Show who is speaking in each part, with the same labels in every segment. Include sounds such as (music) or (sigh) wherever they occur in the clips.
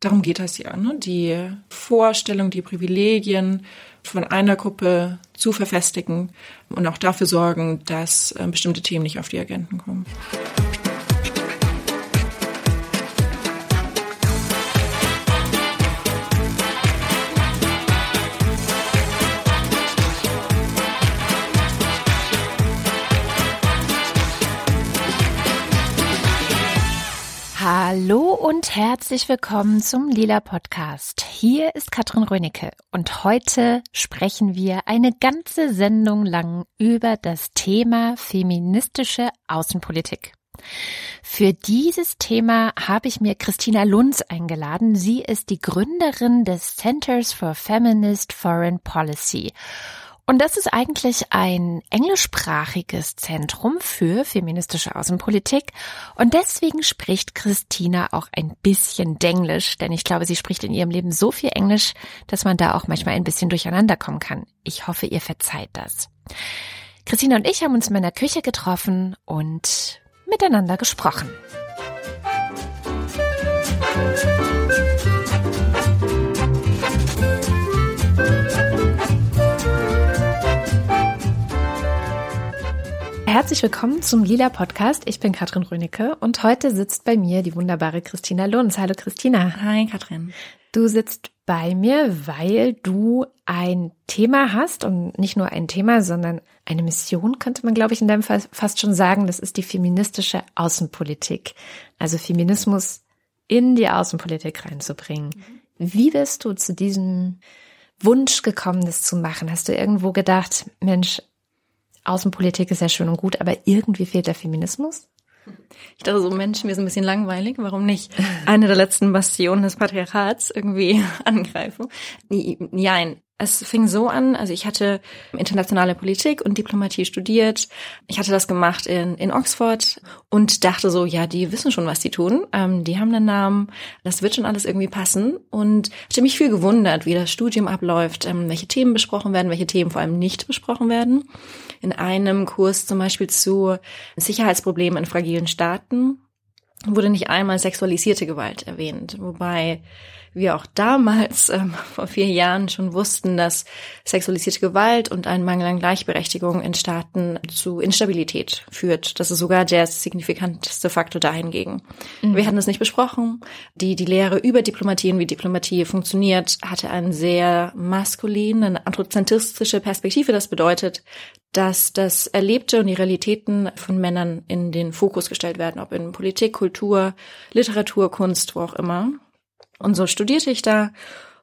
Speaker 1: Darum geht das ja, ne? Die Vorstellung, die Privilegien von einer Gruppe zu verfestigen und auch dafür sorgen, dass äh, bestimmte Themen nicht auf die Agenten kommen.
Speaker 2: Hallo und herzlich willkommen zum Lila Podcast. Hier ist Katrin Rönicke und heute sprechen wir eine ganze Sendung lang über das Thema feministische Außenpolitik. Für dieses Thema habe ich mir Christina Lunz eingeladen. Sie ist die Gründerin des Centers for Feminist Foreign Policy und das ist eigentlich ein englischsprachiges Zentrum für feministische Außenpolitik. Und deswegen spricht Christina auch ein bisschen Denglisch, denn ich glaube, sie spricht in ihrem Leben so viel Englisch, dass man da auch manchmal ein bisschen durcheinander kommen kann. Ich hoffe, ihr verzeiht das. Christina und ich haben uns in meiner Küche getroffen und miteinander gesprochen. Herzlich willkommen zum Lila Podcast. Ich bin Katrin Rönecke und heute sitzt bei mir die wunderbare Christina Lunz. Hallo Christina.
Speaker 1: Hi Katrin.
Speaker 2: Du sitzt bei mir, weil du ein Thema hast und nicht nur ein Thema, sondern eine Mission, könnte man, glaube ich, in deinem Fall fast schon sagen. Das ist die feministische Außenpolitik. Also Feminismus in die Außenpolitik reinzubringen. Wie bist du zu diesem Wunsch gekommen, das zu machen? Hast du irgendwo gedacht, Mensch, Außenpolitik ist ja schön und gut, aber irgendwie fehlt der Feminismus?
Speaker 1: Ich dachte so, Mensch, mir ist ein bisschen langweilig, warum nicht eine der letzten Bastionen des Patriarchats irgendwie (laughs) angreifen? Nein, es fing so an, also ich hatte internationale Politik und Diplomatie studiert. Ich hatte das gemacht in, in Oxford und dachte so, ja, die wissen schon, was die tun. Ähm, die haben einen Namen, das wird schon alles irgendwie passen. Und hatte mich viel gewundert, wie das Studium abläuft, ähm, welche Themen besprochen werden, welche Themen vor allem nicht besprochen werden. In einem Kurs zum Beispiel zu Sicherheitsproblemen in fragilen Staaten wurde nicht einmal sexualisierte Gewalt erwähnt, wobei wir auch damals, ähm, (laughs) vor vier Jahren, schon wussten, dass sexualisierte Gewalt und ein Mangel an Gleichberechtigung in Staaten zu Instabilität führt. Das ist sogar der signifikanteste Faktor dahingegen. Mhm. Wir hatten es nicht besprochen. Die, die Lehre über Diplomatie und wie Diplomatie funktioniert, hatte einen sehr maskulinen, androzentristische Perspektive. Das bedeutet, dass das Erlebte und die Realitäten von Männern in den Fokus gestellt werden, ob in Politik, Kultur, Literatur, Kunst, wo auch immer. Und so studierte ich da,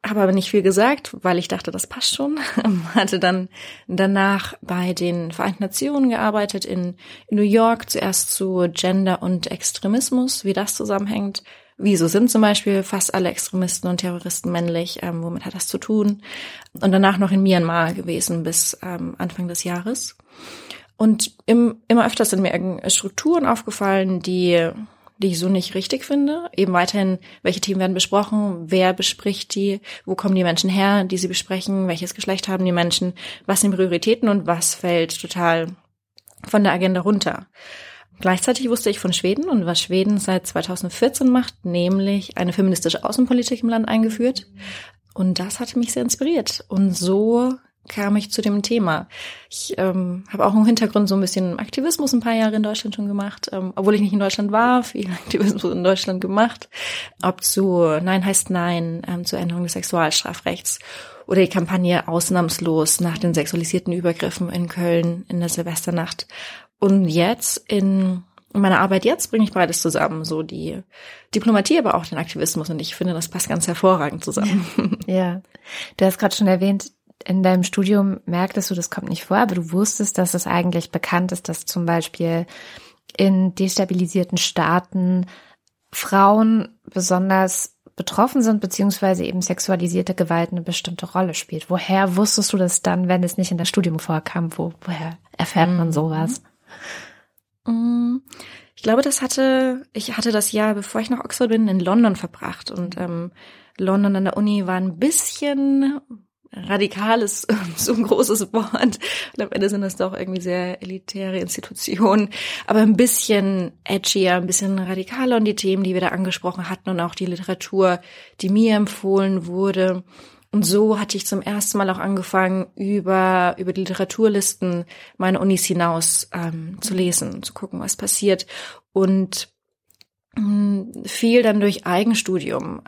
Speaker 1: habe aber nicht viel gesagt, weil ich dachte, das passt schon. (laughs) Hatte dann danach bei den Vereinten Nationen gearbeitet in, New York, zuerst zu Gender und Extremismus, wie das zusammenhängt. Wieso sind zum Beispiel fast alle Extremisten und Terroristen männlich? Ähm, womit hat das zu tun? Und danach noch in Myanmar gewesen bis ähm, Anfang des Jahres. Und im, immer öfter sind mir Strukturen aufgefallen, die die ich so nicht richtig finde. Eben weiterhin, welche Themen werden besprochen, wer bespricht die, wo kommen die Menschen her, die sie besprechen, welches Geschlecht haben die Menschen, was sind Prioritäten und was fällt total von der Agenda runter. Gleichzeitig wusste ich von Schweden und was Schweden seit 2014 macht, nämlich eine feministische Außenpolitik im Land eingeführt. Und das hatte mich sehr inspiriert. Und so kam ich zu dem Thema. Ich ähm, habe auch einen Hintergrund so ein bisschen Aktivismus ein paar Jahre in Deutschland schon gemacht, ähm, obwohl ich nicht in Deutschland war, viel (laughs) Aktivismus in Deutschland gemacht, ob zu Nein heißt Nein, ähm, zur Änderung des Sexualstrafrechts oder die Kampagne Ausnahmslos nach den sexualisierten Übergriffen in Köln in der Silvesternacht. Und jetzt in in meiner Arbeit jetzt bringe ich beides zusammen, so die Diplomatie, aber auch den Aktivismus und ich finde, das passt ganz hervorragend zusammen.
Speaker 2: Ja, du hast gerade schon erwähnt, in deinem Studium merktest du, das kommt nicht vor, aber du wusstest, dass es eigentlich bekannt ist, dass zum Beispiel in destabilisierten Staaten Frauen besonders betroffen sind, beziehungsweise eben sexualisierte Gewalt eine bestimmte Rolle spielt. Woher wusstest du das dann, wenn es nicht in das Studium vorkam? Wo, woher erfährt man mhm. sowas?
Speaker 1: Mm, ich glaube, das hatte, ich hatte das Jahr, bevor ich nach Oxford bin, in London verbracht und ähm, London an der Uni war ein bisschen radikal ist (laughs) so ein großes Wort. Und am Ende sind das doch irgendwie sehr elitäre Institutionen, aber ein bisschen edgier, ein bisschen radikaler und die Themen, die wir da angesprochen hatten und auch die Literatur, die mir empfohlen wurde. Und so hatte ich zum ersten Mal auch angefangen, über, über die Literaturlisten meiner Unis hinaus ähm, zu lesen, zu gucken, was passiert. Und viel dann durch Eigenstudium,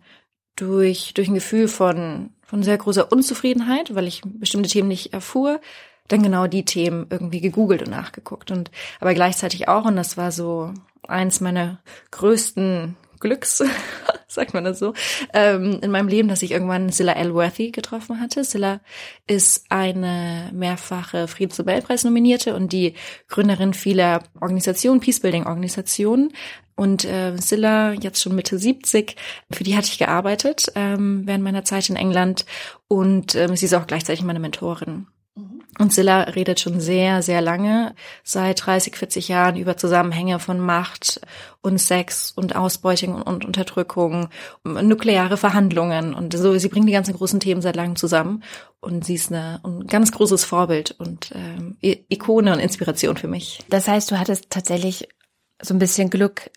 Speaker 1: durch, durch ein Gefühl von, von sehr großer Unzufriedenheit, weil ich bestimmte Themen nicht erfuhr, dann genau die Themen irgendwie gegoogelt und nachgeguckt und aber gleichzeitig auch. Und das war so eins meiner größten Glücks, (laughs) (laughs) sagt man das so, ähm, in meinem Leben, dass ich irgendwann Silla Elworthy getroffen hatte. Silla ist eine mehrfache Friedensnobelpreis-Nominierte und die Gründerin vieler Organisationen, Peacebuilding-Organisationen. Und äh, Silla, jetzt schon Mitte 70, für die hatte ich gearbeitet ähm, während meiner Zeit in England und ähm, sie ist auch gleichzeitig meine Mentorin. Und Silla redet schon sehr, sehr lange, seit 30, 40 Jahren über Zusammenhänge von Macht und Sex und Ausbeutung und Unterdrückung, nukleare Verhandlungen und so. Sie bringt die ganzen großen Themen seit langem zusammen und sie ist eine, ein ganz großes Vorbild und ähm, Ikone und Inspiration für mich.
Speaker 2: Das heißt, du hattest tatsächlich so ein bisschen Glück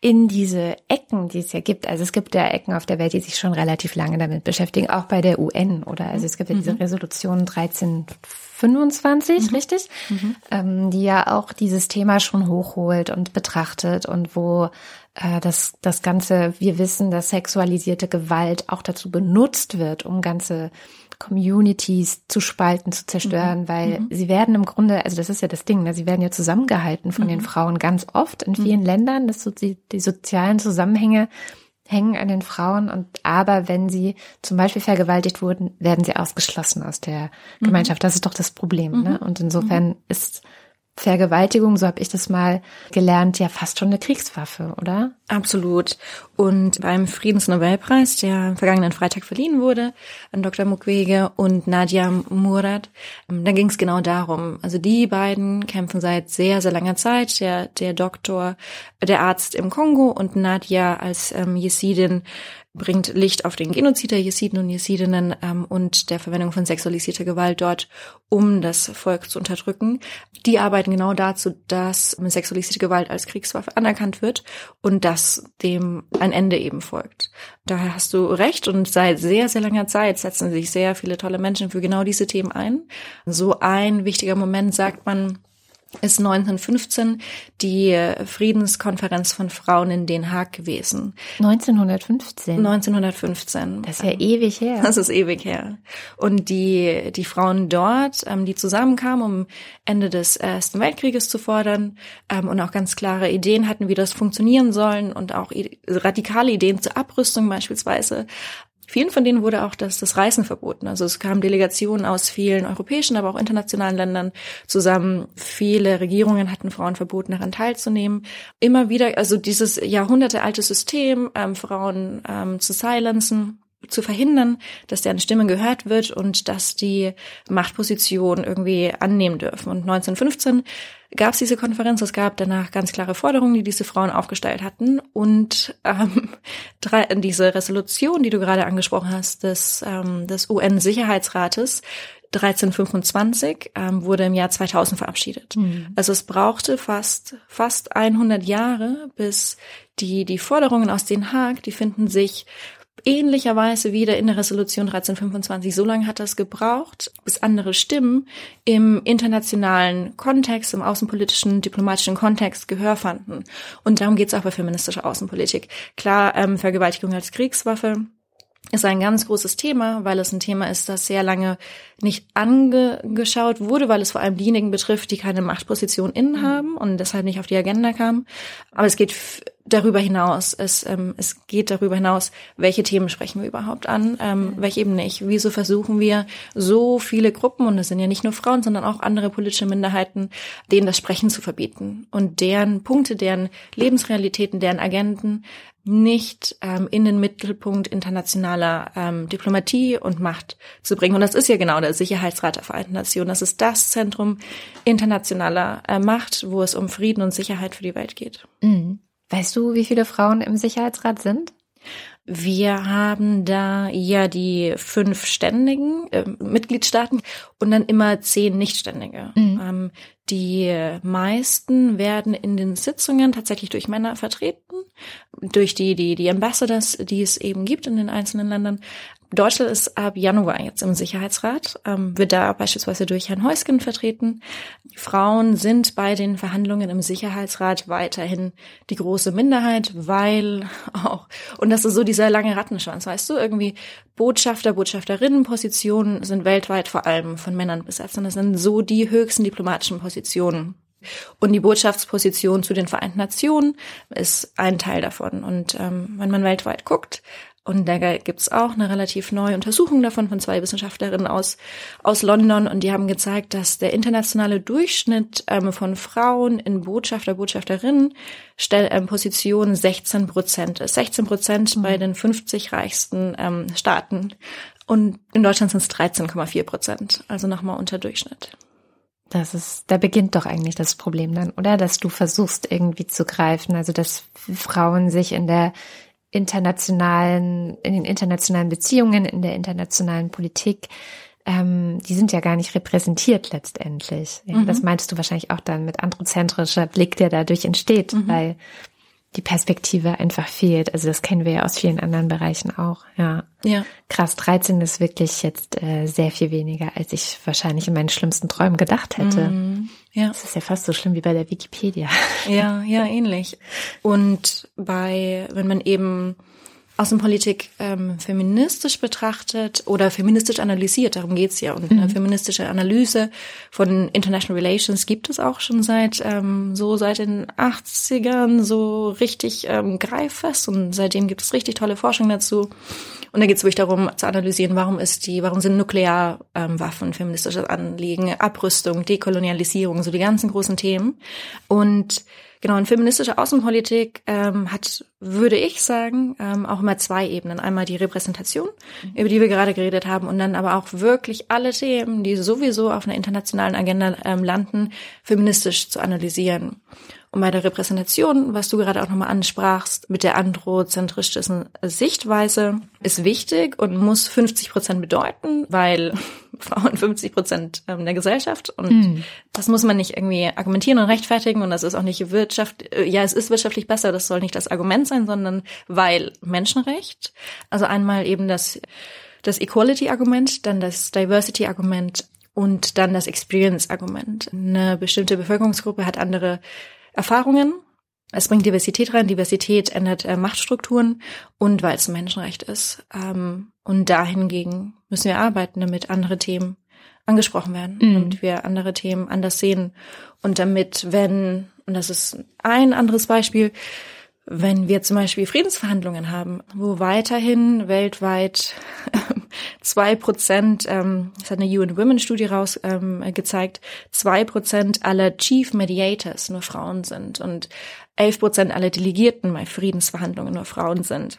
Speaker 2: in diese Ecken, die es ja gibt. Also es gibt ja Ecken auf der Welt, die sich schon relativ lange damit beschäftigen, auch bei der UN oder also es gibt ja diese mhm. Resolution 1325, mhm. richtig, mhm. Ähm, die ja auch dieses Thema schon hochholt und betrachtet und wo äh, das, das ganze, wir wissen, dass sexualisierte Gewalt auch dazu benutzt wird, um ganze Communities zu spalten, zu zerstören, mhm. weil mhm. sie werden im Grunde, also das ist ja das Ding, ne, sie werden ja zusammengehalten von mhm. den Frauen ganz oft in vielen mhm. Ländern, dass so die, die sozialen Zusammenhänge hängen an den Frauen und aber wenn sie zum Beispiel vergewaltigt wurden, werden sie ausgeschlossen aus der mhm. Gemeinschaft. Das ist doch das Problem. Ne? Und insofern ist Vergewaltigung, so habe ich das mal gelernt, ja fast schon eine Kriegswaffe, oder?
Speaker 1: Absolut. Und beim Friedensnobelpreis, der vergangenen Freitag verliehen wurde, an Dr. Mukwege und Nadia Murad, ähm, da ging es genau darum. Also die beiden kämpfen seit sehr, sehr langer Zeit. Der, der Doktor, der Arzt im Kongo und Nadia als ähm, Jesidin bringt Licht auf den Genozid der Jesiden und Jesidinnen ähm, und der Verwendung von sexualisierter Gewalt dort, um das Volk zu unterdrücken. Die arbeiten genau dazu, dass sexualisierte Gewalt als Kriegswaffe anerkannt wird und dass dem ein Ende eben folgt. Daher hast du recht und seit sehr, sehr langer Zeit setzen sich sehr viele tolle Menschen für genau diese Themen ein. So ein wichtiger Moment sagt man, ist 1915 die Friedenskonferenz von Frauen in Den Haag gewesen.
Speaker 2: 1915?
Speaker 1: 1915.
Speaker 2: Das ist ja ewig her.
Speaker 1: Das ist ewig her. Und die, die Frauen dort, ähm, die zusammenkamen, um Ende des Ersten Weltkrieges zu fordern ähm, und auch ganz klare Ideen hatten, wie das funktionieren sollen und auch radikale Ideen zur Abrüstung beispielsweise, Vielen von denen wurde auch das, das Reisen verboten. Also es kamen Delegationen aus vielen europäischen, aber auch internationalen Ländern zusammen. Viele Regierungen hatten Frauen verboten, daran teilzunehmen. Immer wieder, also dieses jahrhundertealte System, ähm, Frauen ähm, zu silenzen, zu verhindern, dass deren Stimme gehört wird und dass die Machtposition irgendwie annehmen dürfen. Und 1915 gab es diese Konferenz. Es gab danach ganz klare Forderungen, die diese Frauen aufgestellt hatten. Und ähm, (laughs) drei, diese Resolution, die du gerade angesprochen hast, des, ähm, des UN-Sicherheitsrates, 1325 ähm, wurde im Jahr 2000 verabschiedet. Mhm. Also es brauchte fast fast 100 Jahre, bis die die Forderungen aus Den Haag, die finden sich ähnlicherweise wieder in der Resolution 1325. So lange hat das gebraucht, bis andere Stimmen im internationalen Kontext, im außenpolitischen, diplomatischen Kontext Gehör fanden. Und darum geht es auch bei feministischer Außenpolitik. Klar, ähm, Vergewaltigung als Kriegswaffe ist ein ganz großes Thema, weil es ein Thema ist, das sehr lange nicht angeschaut wurde, weil es vor allem diejenigen betrifft, die keine Machtposition innen mhm. haben und deshalb nicht auf die Agenda kam. Aber es geht darüber hinaus. Es, ähm, es geht darüber hinaus, welche Themen sprechen wir überhaupt an, ähm, welche eben nicht. Wieso versuchen wir so viele Gruppen, und es sind ja nicht nur Frauen, sondern auch andere politische Minderheiten, denen das Sprechen zu verbieten und deren Punkte, deren Lebensrealitäten, deren Agenten nicht ähm, in den Mittelpunkt internationaler ähm, Diplomatie und Macht zu bringen. Und das ist ja genau der Sicherheitsrat der Vereinten Nationen. Das ist das Zentrum internationaler äh, Macht, wo es um Frieden und Sicherheit für die Welt geht.
Speaker 2: Mhm. Weißt du, wie viele Frauen im Sicherheitsrat sind?
Speaker 1: Wir haben da ja die fünf ständigen äh, Mitgliedstaaten und dann immer zehn Nichtständige. Mhm. Ähm, die meisten werden in den Sitzungen tatsächlich durch Männer vertreten, durch die, die, die Ambassadors, die es eben gibt in den einzelnen Ländern. Deutschland ist ab Januar jetzt im Sicherheitsrat, ähm, wird da beispielsweise durch Herrn Heusgen vertreten. Frauen sind bei den Verhandlungen im Sicherheitsrat weiterhin die große Minderheit, weil auch, und das ist so dieser lange Rattenschwanz, weißt du, irgendwie Botschafter, Botschafterinnenpositionen sind weltweit vor allem von Männern besetzt und das sind so die höchsten diplomatischen Positionen. Und die Botschaftsposition zu den Vereinten Nationen ist ein Teil davon. Und ähm, wenn man weltweit guckt, und da gibt's auch eine relativ neue Untersuchung davon von zwei Wissenschaftlerinnen aus, aus London. Und die haben gezeigt, dass der internationale Durchschnitt ähm, von Frauen in Botschafter, Botschafterinnen ähm, Position 16 Prozent ist. 16 Prozent mhm. bei den 50 reichsten ähm, Staaten. Und in Deutschland sind es 13,4 Prozent. Also nochmal unter Durchschnitt.
Speaker 2: Das ist, da beginnt doch eigentlich das Problem dann, oder? Dass du versuchst irgendwie zu greifen, also dass Frauen sich in der internationalen, in den internationalen Beziehungen, in der internationalen Politik, ähm, die sind ja gar nicht repräsentiert letztendlich. Ja, mhm. Das meinst du wahrscheinlich auch dann mit androzentrischer Blick, der dadurch entsteht, mhm. weil die Perspektive einfach fehlt. Also das kennen wir ja aus vielen anderen Bereichen auch. Ja. Ja. Krass, 13 ist wirklich jetzt äh, sehr viel weniger, als ich wahrscheinlich in meinen schlimmsten Träumen gedacht hätte. Mhm. Ja. Das ist ja fast so schlimm wie bei der Wikipedia.
Speaker 1: Ja, ja, ähnlich. Und bei, wenn man eben Außenpolitik ähm, feministisch betrachtet oder feministisch analysiert, darum geht's ja. Und eine mhm. feministische Analyse von International Relations gibt es auch schon seit ähm, so seit den 80ern so richtig ähm, greiffest und seitdem gibt es richtig tolle Forschung dazu. Und da geht es wirklich darum zu analysieren, warum ist die, warum sind Nuklearwaffen ähm, feministisches Anliegen, Abrüstung, Dekolonialisierung, so die ganzen großen Themen. Und Genau, und feministische Außenpolitik ähm, hat, würde ich sagen, ähm, auch immer zwei Ebenen. Einmal die Repräsentation, mhm. über die wir gerade geredet haben, und dann aber auch wirklich alle Themen, die sowieso auf einer internationalen Agenda ähm, landen, feministisch zu analysieren. Und bei der Repräsentation, was du gerade auch nochmal ansprachst, mit der androzentristischen Sichtweise, ist wichtig und muss 50 Prozent bedeuten, weil (laughs) Frauen 50 Prozent ähm, der Gesellschaft und mhm. das muss man nicht irgendwie argumentieren und rechtfertigen und das ist auch nicht Wirtschaft, äh, ja, es ist wirtschaftlich besser, das soll nicht das Argument sein, sondern weil Menschenrecht, also einmal eben das, das Equality-Argument, dann das Diversity-Argument und dann das Experience-Argument. Eine bestimmte Bevölkerungsgruppe hat andere Erfahrungen. Es bringt Diversität rein. Diversität ändert äh, Machtstrukturen und weil es ein Menschenrecht ist. Ähm, und dahingegen müssen wir arbeiten, damit andere Themen angesprochen werden mhm. und wir andere Themen anders sehen. Und damit, wenn, und das ist ein anderes Beispiel, wenn wir zum Beispiel Friedensverhandlungen haben, wo weiterhin weltweit zwei Prozent, ähm, das hat eine UN Women Studie raus ähm, gezeigt, zwei Prozent aller Chief Mediators nur Frauen sind und elf Prozent aller Delegierten bei Friedensverhandlungen nur Frauen sind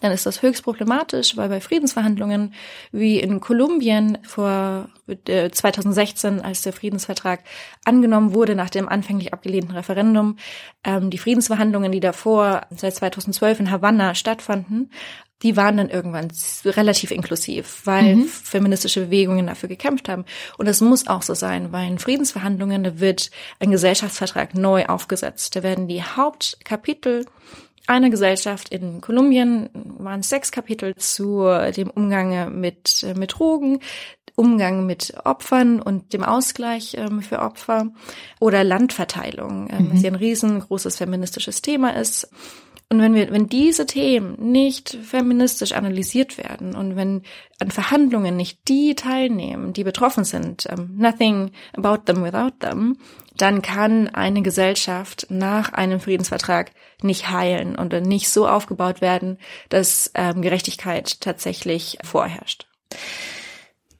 Speaker 1: dann ist das höchst problematisch, weil bei Friedensverhandlungen wie in Kolumbien vor 2016, äh, als der Friedensvertrag angenommen wurde nach dem anfänglich abgelehnten Referendum, ähm, die Friedensverhandlungen, die davor seit 2012 in Havanna stattfanden, die waren dann irgendwann relativ inklusiv, weil mhm. feministische Bewegungen dafür gekämpft haben. Und das muss auch so sein, weil in Friedensverhandlungen da wird ein Gesellschaftsvertrag neu aufgesetzt. Da werden die Hauptkapitel einer Gesellschaft in Kolumbien waren sechs Kapitel zu dem Umgang mit, mit Drogen, Umgang mit Opfern und dem Ausgleich ähm, für Opfer oder Landverteilung, ähm, mhm. was ja ein riesengroßes feministisches Thema ist. Und wenn wir, wenn diese Themen nicht feministisch analysiert werden und wenn an Verhandlungen nicht die teilnehmen, die betroffen sind, um, ähm, nothing about them without them, dann kann eine Gesellschaft nach einem Friedensvertrag nicht heilen und nicht so aufgebaut werden, dass ähm, Gerechtigkeit tatsächlich vorherrscht.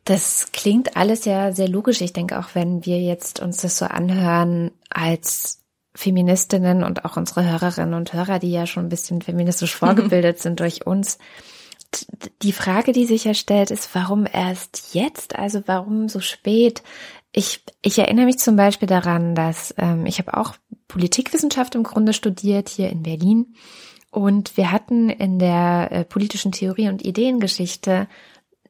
Speaker 2: Das klingt alles ja sehr logisch. Ich denke auch, wenn wir jetzt uns das so anhören als Feministinnen und auch unsere Hörerinnen und Hörer, die ja schon ein bisschen feministisch vorgebildet mhm. (laughs) sind durch uns. Die Frage, die sich ja stellt, ist, warum erst jetzt? Also warum so spät? Ich, ich erinnere mich zum Beispiel daran, dass ähm, ich habe auch Politikwissenschaft im Grunde studiert hier in Berlin. Und wir hatten in der äh, politischen Theorie und Ideengeschichte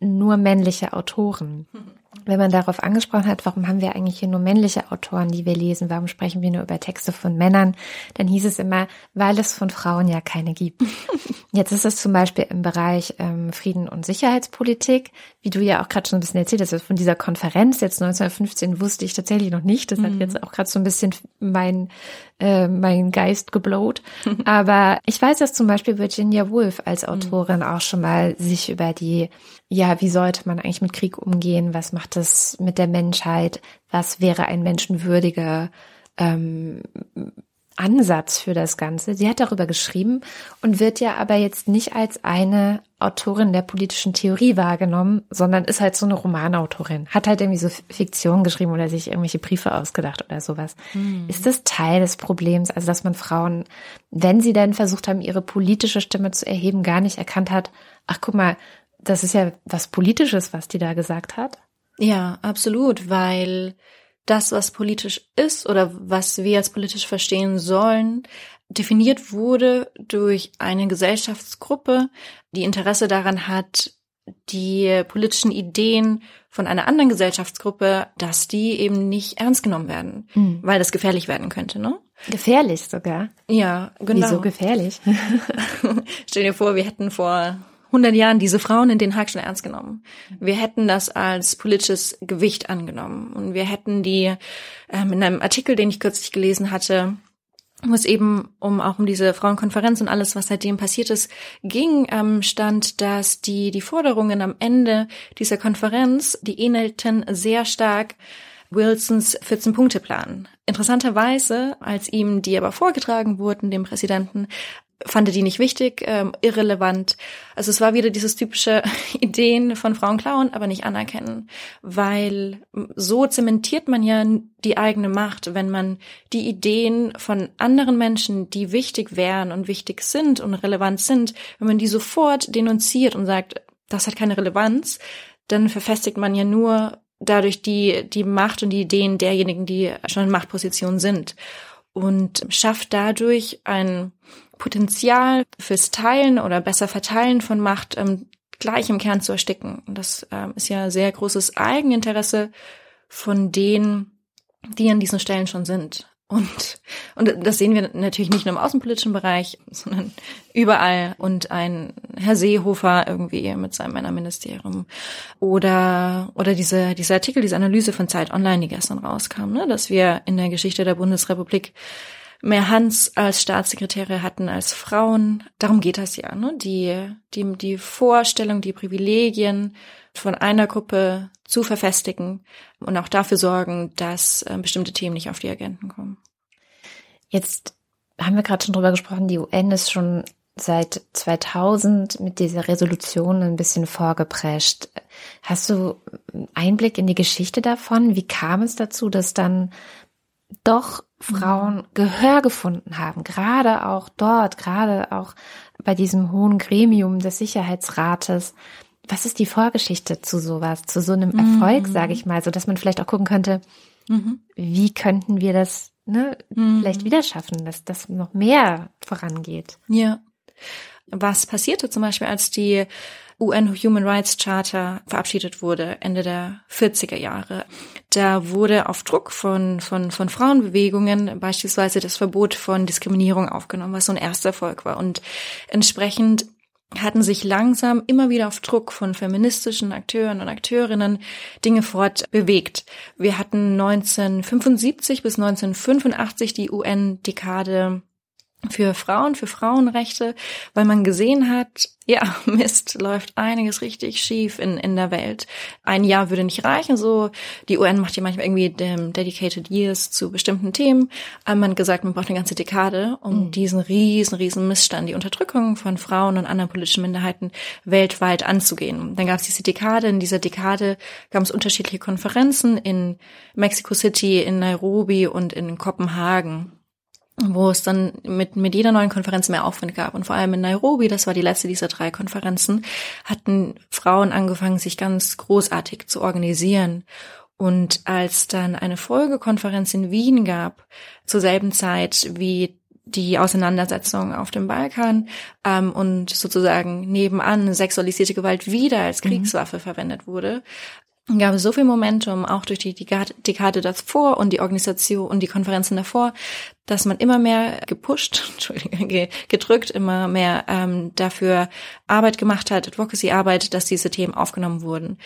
Speaker 2: nur männliche Autoren. (laughs) Wenn man darauf angesprochen hat, warum haben wir eigentlich hier nur männliche Autoren, die wir lesen, warum sprechen wir nur über Texte von Männern, dann hieß es immer, weil es von Frauen ja keine gibt. (laughs) Jetzt ist es zum Beispiel im Bereich ähm, Frieden und Sicherheitspolitik, wie du ja auch gerade schon ein bisschen erzählt hast, von dieser Konferenz jetzt 1915 wusste ich tatsächlich noch nicht. Das mhm. hat jetzt auch gerade so ein bisschen mein, äh, mein Geist geblowt. (laughs) Aber ich weiß, dass zum Beispiel Virginia Woolf als mhm. Autorin mhm. auch schon mal sich über die ja, wie sollte man eigentlich mit Krieg umgehen? Was macht es mit der Menschheit? Was wäre ein menschenwürdiger ähm, Ansatz für das Ganze? Sie hat darüber geschrieben und wird ja aber jetzt nicht als eine Autorin der politischen Theorie wahrgenommen, sondern ist halt so eine Romanautorin. Hat halt irgendwie so Fiktion geschrieben oder sich irgendwelche Briefe ausgedacht oder sowas. Hm. Ist das Teil des Problems? Also, dass man Frauen, wenn sie denn versucht haben, ihre politische Stimme zu erheben, gar nicht erkannt hat, ach guck mal, das ist ja was Politisches, was die da gesagt hat.
Speaker 1: Ja, absolut, weil das, was politisch ist oder was wir als politisch verstehen sollen, definiert wurde durch eine Gesellschaftsgruppe, die Interesse daran hat, die politischen Ideen von einer anderen Gesellschaftsgruppe, dass die eben nicht ernst genommen werden, hm. weil das gefährlich werden könnte, ne?
Speaker 2: Gefährlich sogar.
Speaker 1: Ja, genau.
Speaker 2: Wieso gefährlich? (laughs)
Speaker 1: Stell dir vor, wir hätten vor 100 Jahren diese Frauen in Den Haag schon ernst genommen. Wir hätten das als politisches Gewicht angenommen und wir hätten die ähm, in einem Artikel, den ich kürzlich gelesen hatte, wo es eben um auch um diese Frauenkonferenz und alles, was seitdem passiert ist, ging, ähm, stand, dass die die Forderungen am Ende dieser Konferenz, die ähnelten sehr stark Wilsons 14-Punkte-Plan. Interessanterweise, als ihm die aber vorgetragen wurden, dem Präsidenten, fand die nicht wichtig, ähm, irrelevant. Also es war wieder dieses typische (laughs) Ideen von Frauen klauen, aber nicht anerkennen, weil so zementiert man ja die eigene Macht, wenn man die Ideen von anderen Menschen, die wichtig wären und wichtig sind und relevant sind, wenn man die sofort denunziert und sagt, das hat keine Relevanz, dann verfestigt man ja nur dadurch die, die Macht und die Ideen derjenigen, die schon in Machtpositionen sind und schafft dadurch ein Potenzial fürs Teilen oder besser Verteilen von Macht ähm, gleich im Kern zu ersticken. Das ähm, ist ja sehr großes Eigeninteresse von denen, die an diesen Stellen schon sind. Und, und das sehen wir natürlich nicht nur im außenpolitischen Bereich, sondern überall. Und ein Herr Seehofer irgendwie mit seinem Männerministerium. Oder, oder diese, diese Artikel, diese Analyse von Zeit Online, die gestern rauskam, ne, dass wir in der Geschichte der Bundesrepublik mehr Hans als Staatssekretäre hatten als Frauen. Darum geht das ja, ne? Die, die, die Vorstellung, die Privilegien von einer Gruppe zu verfestigen und auch dafür sorgen, dass äh, bestimmte Themen nicht auf die Agenten kommen.
Speaker 2: Jetzt haben wir gerade schon drüber gesprochen, die UN ist schon seit 2000 mit dieser Resolution ein bisschen vorgeprescht. Hast du Einblick in die Geschichte davon? Wie kam es dazu, dass dann doch Frauen Gehör gefunden haben, gerade auch dort, gerade auch bei diesem hohen Gremium des Sicherheitsrates. Was ist die Vorgeschichte zu sowas, zu so einem Erfolg, mhm. sage ich mal, so dass man vielleicht auch gucken könnte, mhm. wie könnten wir das ne, mhm. vielleicht wieder schaffen, dass das noch mehr vorangeht.
Speaker 1: Ja. Was passierte zum Beispiel, als die UN Human Rights Charter verabschiedet wurde, Ende der 40er Jahre. Da wurde auf Druck von, von, von Frauenbewegungen beispielsweise das Verbot von Diskriminierung aufgenommen, was so ein erster Erfolg war. Und entsprechend hatten sich langsam immer wieder auf Druck von feministischen Akteuren und Akteurinnen Dinge fortbewegt. Wir hatten 1975 bis 1985 die UN-Dekade für Frauen, für Frauenrechte, weil man gesehen hat, ja, (laughs) Mist, läuft einiges richtig schief in, in der Welt. Ein Jahr würde nicht reichen, so. Die UN macht ja manchmal irgendwie dem Dedicated Years zu bestimmten Themen. Aber man hat gesagt, man braucht eine ganze Dekade, um mhm. diesen riesen, riesen Missstand, die Unterdrückung von Frauen und anderen politischen Minderheiten weltweit anzugehen. Dann gab es diese Dekade. In dieser Dekade gab es unterschiedliche Konferenzen in Mexico City, in Nairobi und in Kopenhagen wo es dann mit, mit jeder neuen Konferenz mehr Aufwand gab. Und vor allem in Nairobi, das war die letzte dieser drei Konferenzen, hatten Frauen angefangen, sich ganz großartig zu organisieren. Und als dann eine Folgekonferenz in Wien gab, zur selben Zeit wie die Auseinandersetzung auf dem Balkan ähm, und sozusagen nebenan sexualisierte Gewalt wieder als mhm. Kriegswaffe mhm. verwendet wurde, gab es so viel Momentum, auch durch die Dekade davor und die Organisation und die Konferenzen davor, dass man immer mehr gepusht, (laughs) gedrückt, immer mehr ähm, dafür Arbeit gemacht hat, Advocacy-Arbeit, dass diese Themen aufgenommen wurden.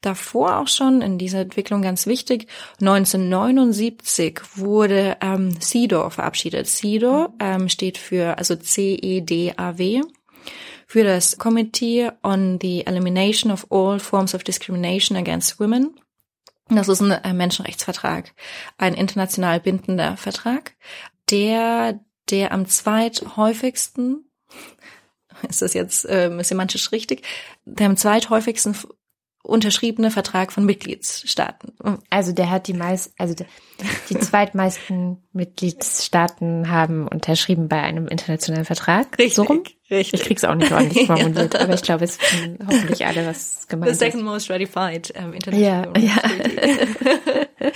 Speaker 1: Davor auch schon in dieser Entwicklung ganz wichtig, 1979 wurde ähm, CEDAW verabschiedet. CEDAW ähm, steht für, also C-E-D-A-W, für das Committee on the Elimination of All Forms of Discrimination Against Women. Das ist ein äh, Menschenrechtsvertrag, ein international bindender Vertrag, der der am zweithäufigsten (laughs) ist das jetzt äh, semantisch richtig, der am zweithäufigsten unterschriebene Vertrag von Mitgliedstaaten.
Speaker 2: Also der hat die meist, also die zweitmeisten (laughs) Mitgliedstaaten haben unterschrieben bei einem internationalen Vertrag.
Speaker 1: Richtig,
Speaker 2: so rum?
Speaker 1: richtig.
Speaker 2: Ich krieg's auch nicht ordentlich formuliert, (laughs) ja. aber ich glaube, es wissen hoffentlich alle, was gemeint.
Speaker 1: The second most ratified um,
Speaker 2: international ja, ja.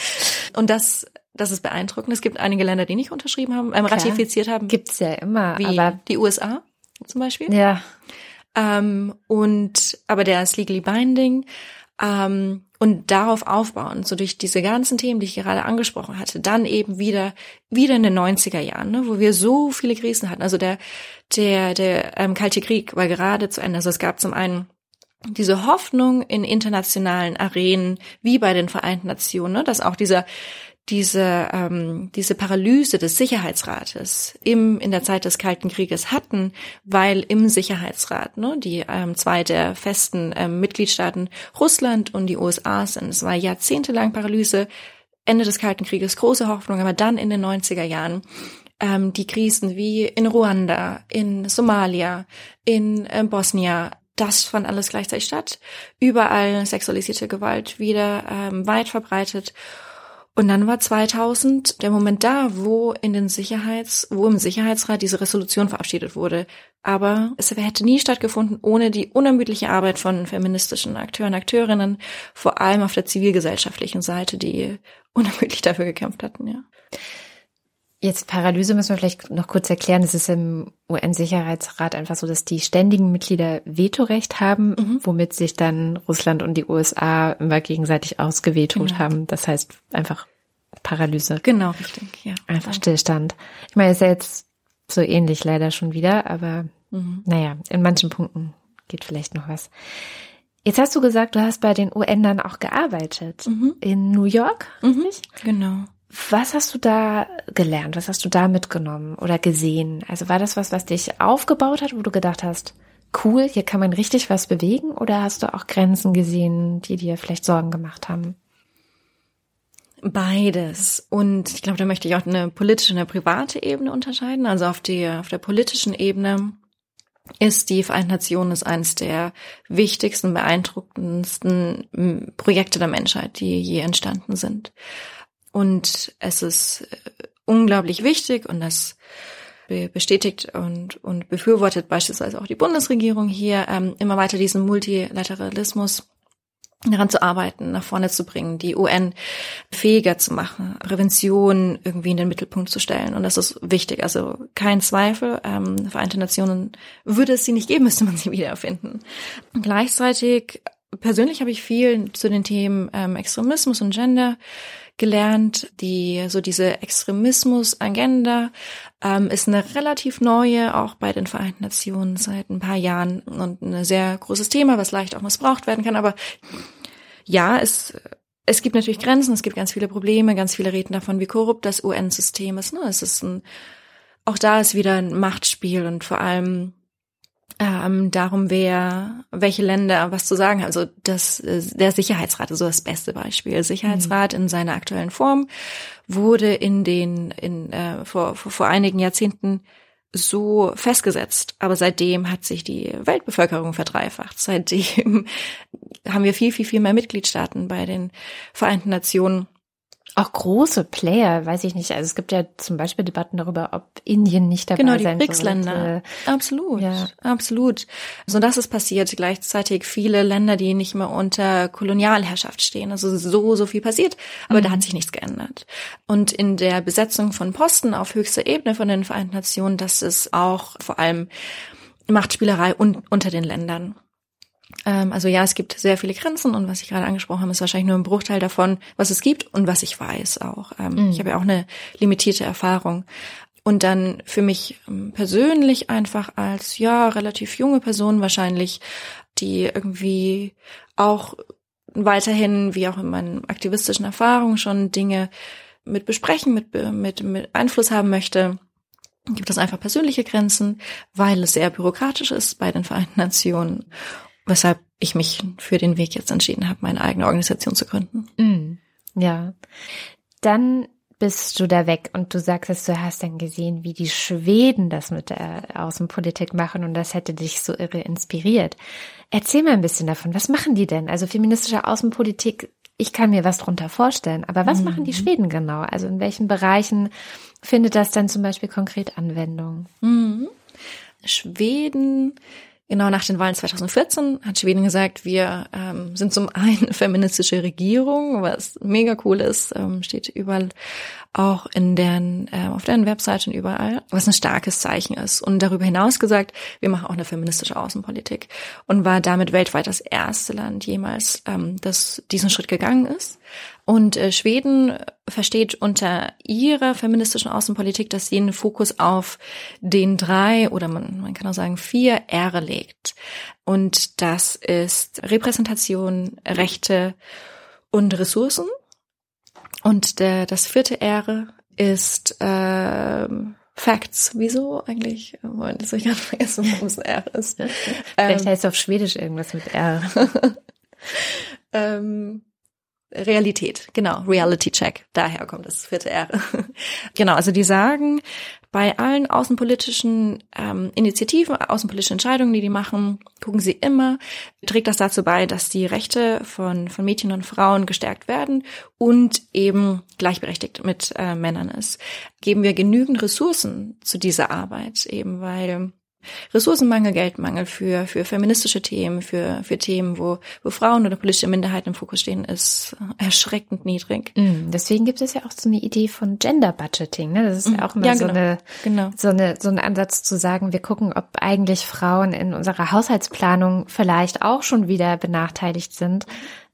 Speaker 1: Und das das ist beeindruckend. Es gibt einige Länder, die nicht unterschrieben haben, ähm, ratifiziert haben.
Speaker 2: Gibt's ja immer,
Speaker 1: wie
Speaker 2: aber
Speaker 1: die USA zum Beispiel.
Speaker 2: Ja.
Speaker 1: Ähm, und aber der ist legally binding. Ähm, und darauf aufbauen, so durch diese ganzen Themen, die ich gerade angesprochen hatte, dann eben wieder, wieder in den 90er Jahren, ne, wo wir so viele Krisen hatten. Also der, der, der ähm, Kalte Krieg war gerade zu Ende. Also es gab zum einen diese Hoffnung in internationalen Arenen, wie bei den Vereinten Nationen, ne, dass auch dieser diese, ähm, diese Paralyse des Sicherheitsrates im, in der Zeit des Kalten Krieges hatten, weil im Sicherheitsrat ne, die ähm, zwei der festen ähm, Mitgliedstaaten Russland und die USA sind. Es war jahrzehntelang Paralyse, Ende des Kalten Krieges, große Hoffnung, aber dann in den 90er Jahren ähm, die Krisen wie in Ruanda, in Somalia, in äh, Bosnien, das fand alles gleichzeitig statt. Überall sexualisierte Gewalt wieder ähm, weit verbreitet. Und dann war 2000 der Moment da, wo in den Sicherheits, wo im Sicherheitsrat diese Resolution verabschiedet wurde. Aber es hätte nie stattgefunden ohne die unermüdliche Arbeit von feministischen Akteuren, Akteurinnen, vor allem auf der zivilgesellschaftlichen Seite, die unermüdlich dafür gekämpft hatten, ja.
Speaker 2: Jetzt Paralyse müssen wir vielleicht noch kurz erklären. Es ist im UN-Sicherheitsrat einfach so, dass die ständigen Mitglieder Vetorecht haben, mhm. womit sich dann Russland und die USA immer gegenseitig ausgewetot genau. haben. Das heißt einfach Paralyse.
Speaker 1: Genau, richtig, ja.
Speaker 2: Einfach Stillstand. Ich meine, ist ja jetzt so ähnlich leider schon wieder, aber mhm. naja, in manchen Punkten geht vielleicht noch was. Jetzt hast du gesagt, du hast bei den UN dann auch gearbeitet. Mhm. In New York,
Speaker 1: mhm. richtig? Genau.
Speaker 2: Was hast du da gelernt? Was hast du da mitgenommen oder gesehen? Also war das was, was dich aufgebaut hat, wo du gedacht hast, cool, hier kann man richtig was bewegen? Oder hast du auch Grenzen gesehen, die dir vielleicht Sorgen gemacht haben?
Speaker 1: Beides. Und ich glaube, da möchte ich auch eine politische und eine private Ebene unterscheiden. Also auf der, auf der politischen Ebene ist die Vereinten Nationen ist eines der wichtigsten, beeindruckendsten Projekte der Menschheit, die je entstanden sind. Und es ist äh, unglaublich wichtig und das bestätigt und, und befürwortet beispielsweise auch die Bundesregierung hier ähm, immer weiter diesen Multilateralismus daran zu arbeiten, nach vorne zu bringen, die UN fähiger zu machen, Prävention irgendwie in den Mittelpunkt zu stellen. Und das ist wichtig. Also kein Zweifel. Ähm, Vereinte Nationen würde es sie nicht geben, (laughs) müsste man sie wiedererfinden. gleichzeitig, persönlich habe ich viel zu den Themen ähm, Extremismus und Gender gelernt. Die so diese Extremismus-Agenda ähm, ist eine relativ neue, auch bei den Vereinten Nationen seit ein paar Jahren und ein sehr großes Thema, was leicht auch missbraucht werden kann. Aber ja, es es gibt natürlich Grenzen, es gibt ganz viele Probleme, ganz viele reden davon, wie korrupt das UN-System ist. Ne? Es ist ein, auch da ist wieder ein Machtspiel und vor allem ähm, darum, wer, welche Länder was zu sagen haben. Also das, der Sicherheitsrat ist so das beste Beispiel. Sicherheitsrat mhm. in seiner aktuellen Form wurde in den, in, äh, vor, vor, vor einigen Jahrzehnten so festgesetzt. Aber seitdem hat sich die Weltbevölkerung verdreifacht. Seitdem (laughs) haben wir viel, viel, viel mehr Mitgliedstaaten bei den Vereinten Nationen.
Speaker 2: Auch große Player, weiß ich nicht. Also es gibt ja zum Beispiel Debatten darüber, ob Indien nicht dabei
Speaker 1: genau, die
Speaker 2: sein
Speaker 1: BRICS-Länder. Absolut, ja. absolut. So das ist passiert. Gleichzeitig viele Länder, die nicht mehr unter Kolonialherrschaft stehen. Also so, so viel passiert, aber mhm. da hat sich nichts geändert. Und in der Besetzung von Posten auf höchster Ebene von den Vereinten Nationen, das ist auch vor allem Machtspielerei un unter den Ländern. Ähm, also ja, es gibt sehr viele Grenzen und was ich gerade angesprochen habe, ist wahrscheinlich nur ein Bruchteil davon, was es gibt und was ich weiß auch. Ähm, mhm. Ich habe ja auch eine limitierte Erfahrung. Und dann für mich ähm, persönlich einfach als ja relativ junge Person wahrscheinlich, die irgendwie auch weiterhin, wie auch in meinen aktivistischen Erfahrungen schon Dinge mit besprechen, mit, mit, mit Einfluss haben möchte, gibt es einfach persönliche Grenzen, weil es sehr bürokratisch ist bei den Vereinten Nationen weshalb ich mich für den Weg jetzt entschieden habe, meine eigene Organisation zu gründen.
Speaker 2: Mm, ja. Dann bist du da weg und du sagst, dass du hast dann gesehen, wie die Schweden das mit der Außenpolitik machen und das hätte dich so irre inspiriert. Erzähl mal ein bisschen davon. Was machen die denn? Also feministische Außenpolitik, ich kann mir was drunter vorstellen, aber was mhm. machen die Schweden genau? Also in welchen Bereichen findet das dann zum Beispiel konkret Anwendung?
Speaker 1: Mhm. Schweden Genau nach den Wahlen 2014 hat Schweden gesagt, wir ähm, sind zum einen (laughs) feministische Regierung, was mega cool ist, ähm, steht überall auch in deren, äh, auf deren Webseiten überall, was ein starkes Zeichen ist. Und darüber hinaus gesagt, wir machen auch eine feministische Außenpolitik und war damit weltweit das erste Land jemals, ähm, das diesen Schritt gegangen ist. Und äh, Schweden versteht unter ihrer feministischen Außenpolitik, dass sie einen Fokus auf den drei oder man, man kann auch sagen vier R legt. Und das ist Repräsentation, Rechte und Ressourcen. Und der, das vierte R ist äh, Facts. Wieso eigentlich? Moment, das habe ich gerade vergessen, warum es R ist. (laughs)
Speaker 2: Vielleicht ähm, heißt es auf Schwedisch irgendwas mit R. (laughs)
Speaker 1: ähm, Realität, genau, Reality Check. Daher kommt das vierte R. (laughs) genau, also die sagen, bei allen außenpolitischen ähm, Initiativen, außenpolitischen Entscheidungen, die die machen, gucken sie immer, trägt das dazu bei, dass die Rechte von, von Mädchen und Frauen gestärkt werden und eben gleichberechtigt mit äh, Männern ist. Geben wir genügend Ressourcen zu dieser Arbeit, eben weil Ressourcenmangel, Geldmangel für, für feministische Themen, für, für Themen, wo, wo Frauen oder politische Minderheiten im Fokus stehen, ist erschreckend niedrig.
Speaker 2: Mm, deswegen gibt es ja auch so eine Idee von Gender Budgeting. Ne? Das ist ja auch immer ja, genau, so, eine, genau. so, eine, so ein Ansatz zu sagen, wir gucken, ob eigentlich Frauen in unserer Haushaltsplanung vielleicht auch schon wieder benachteiligt sind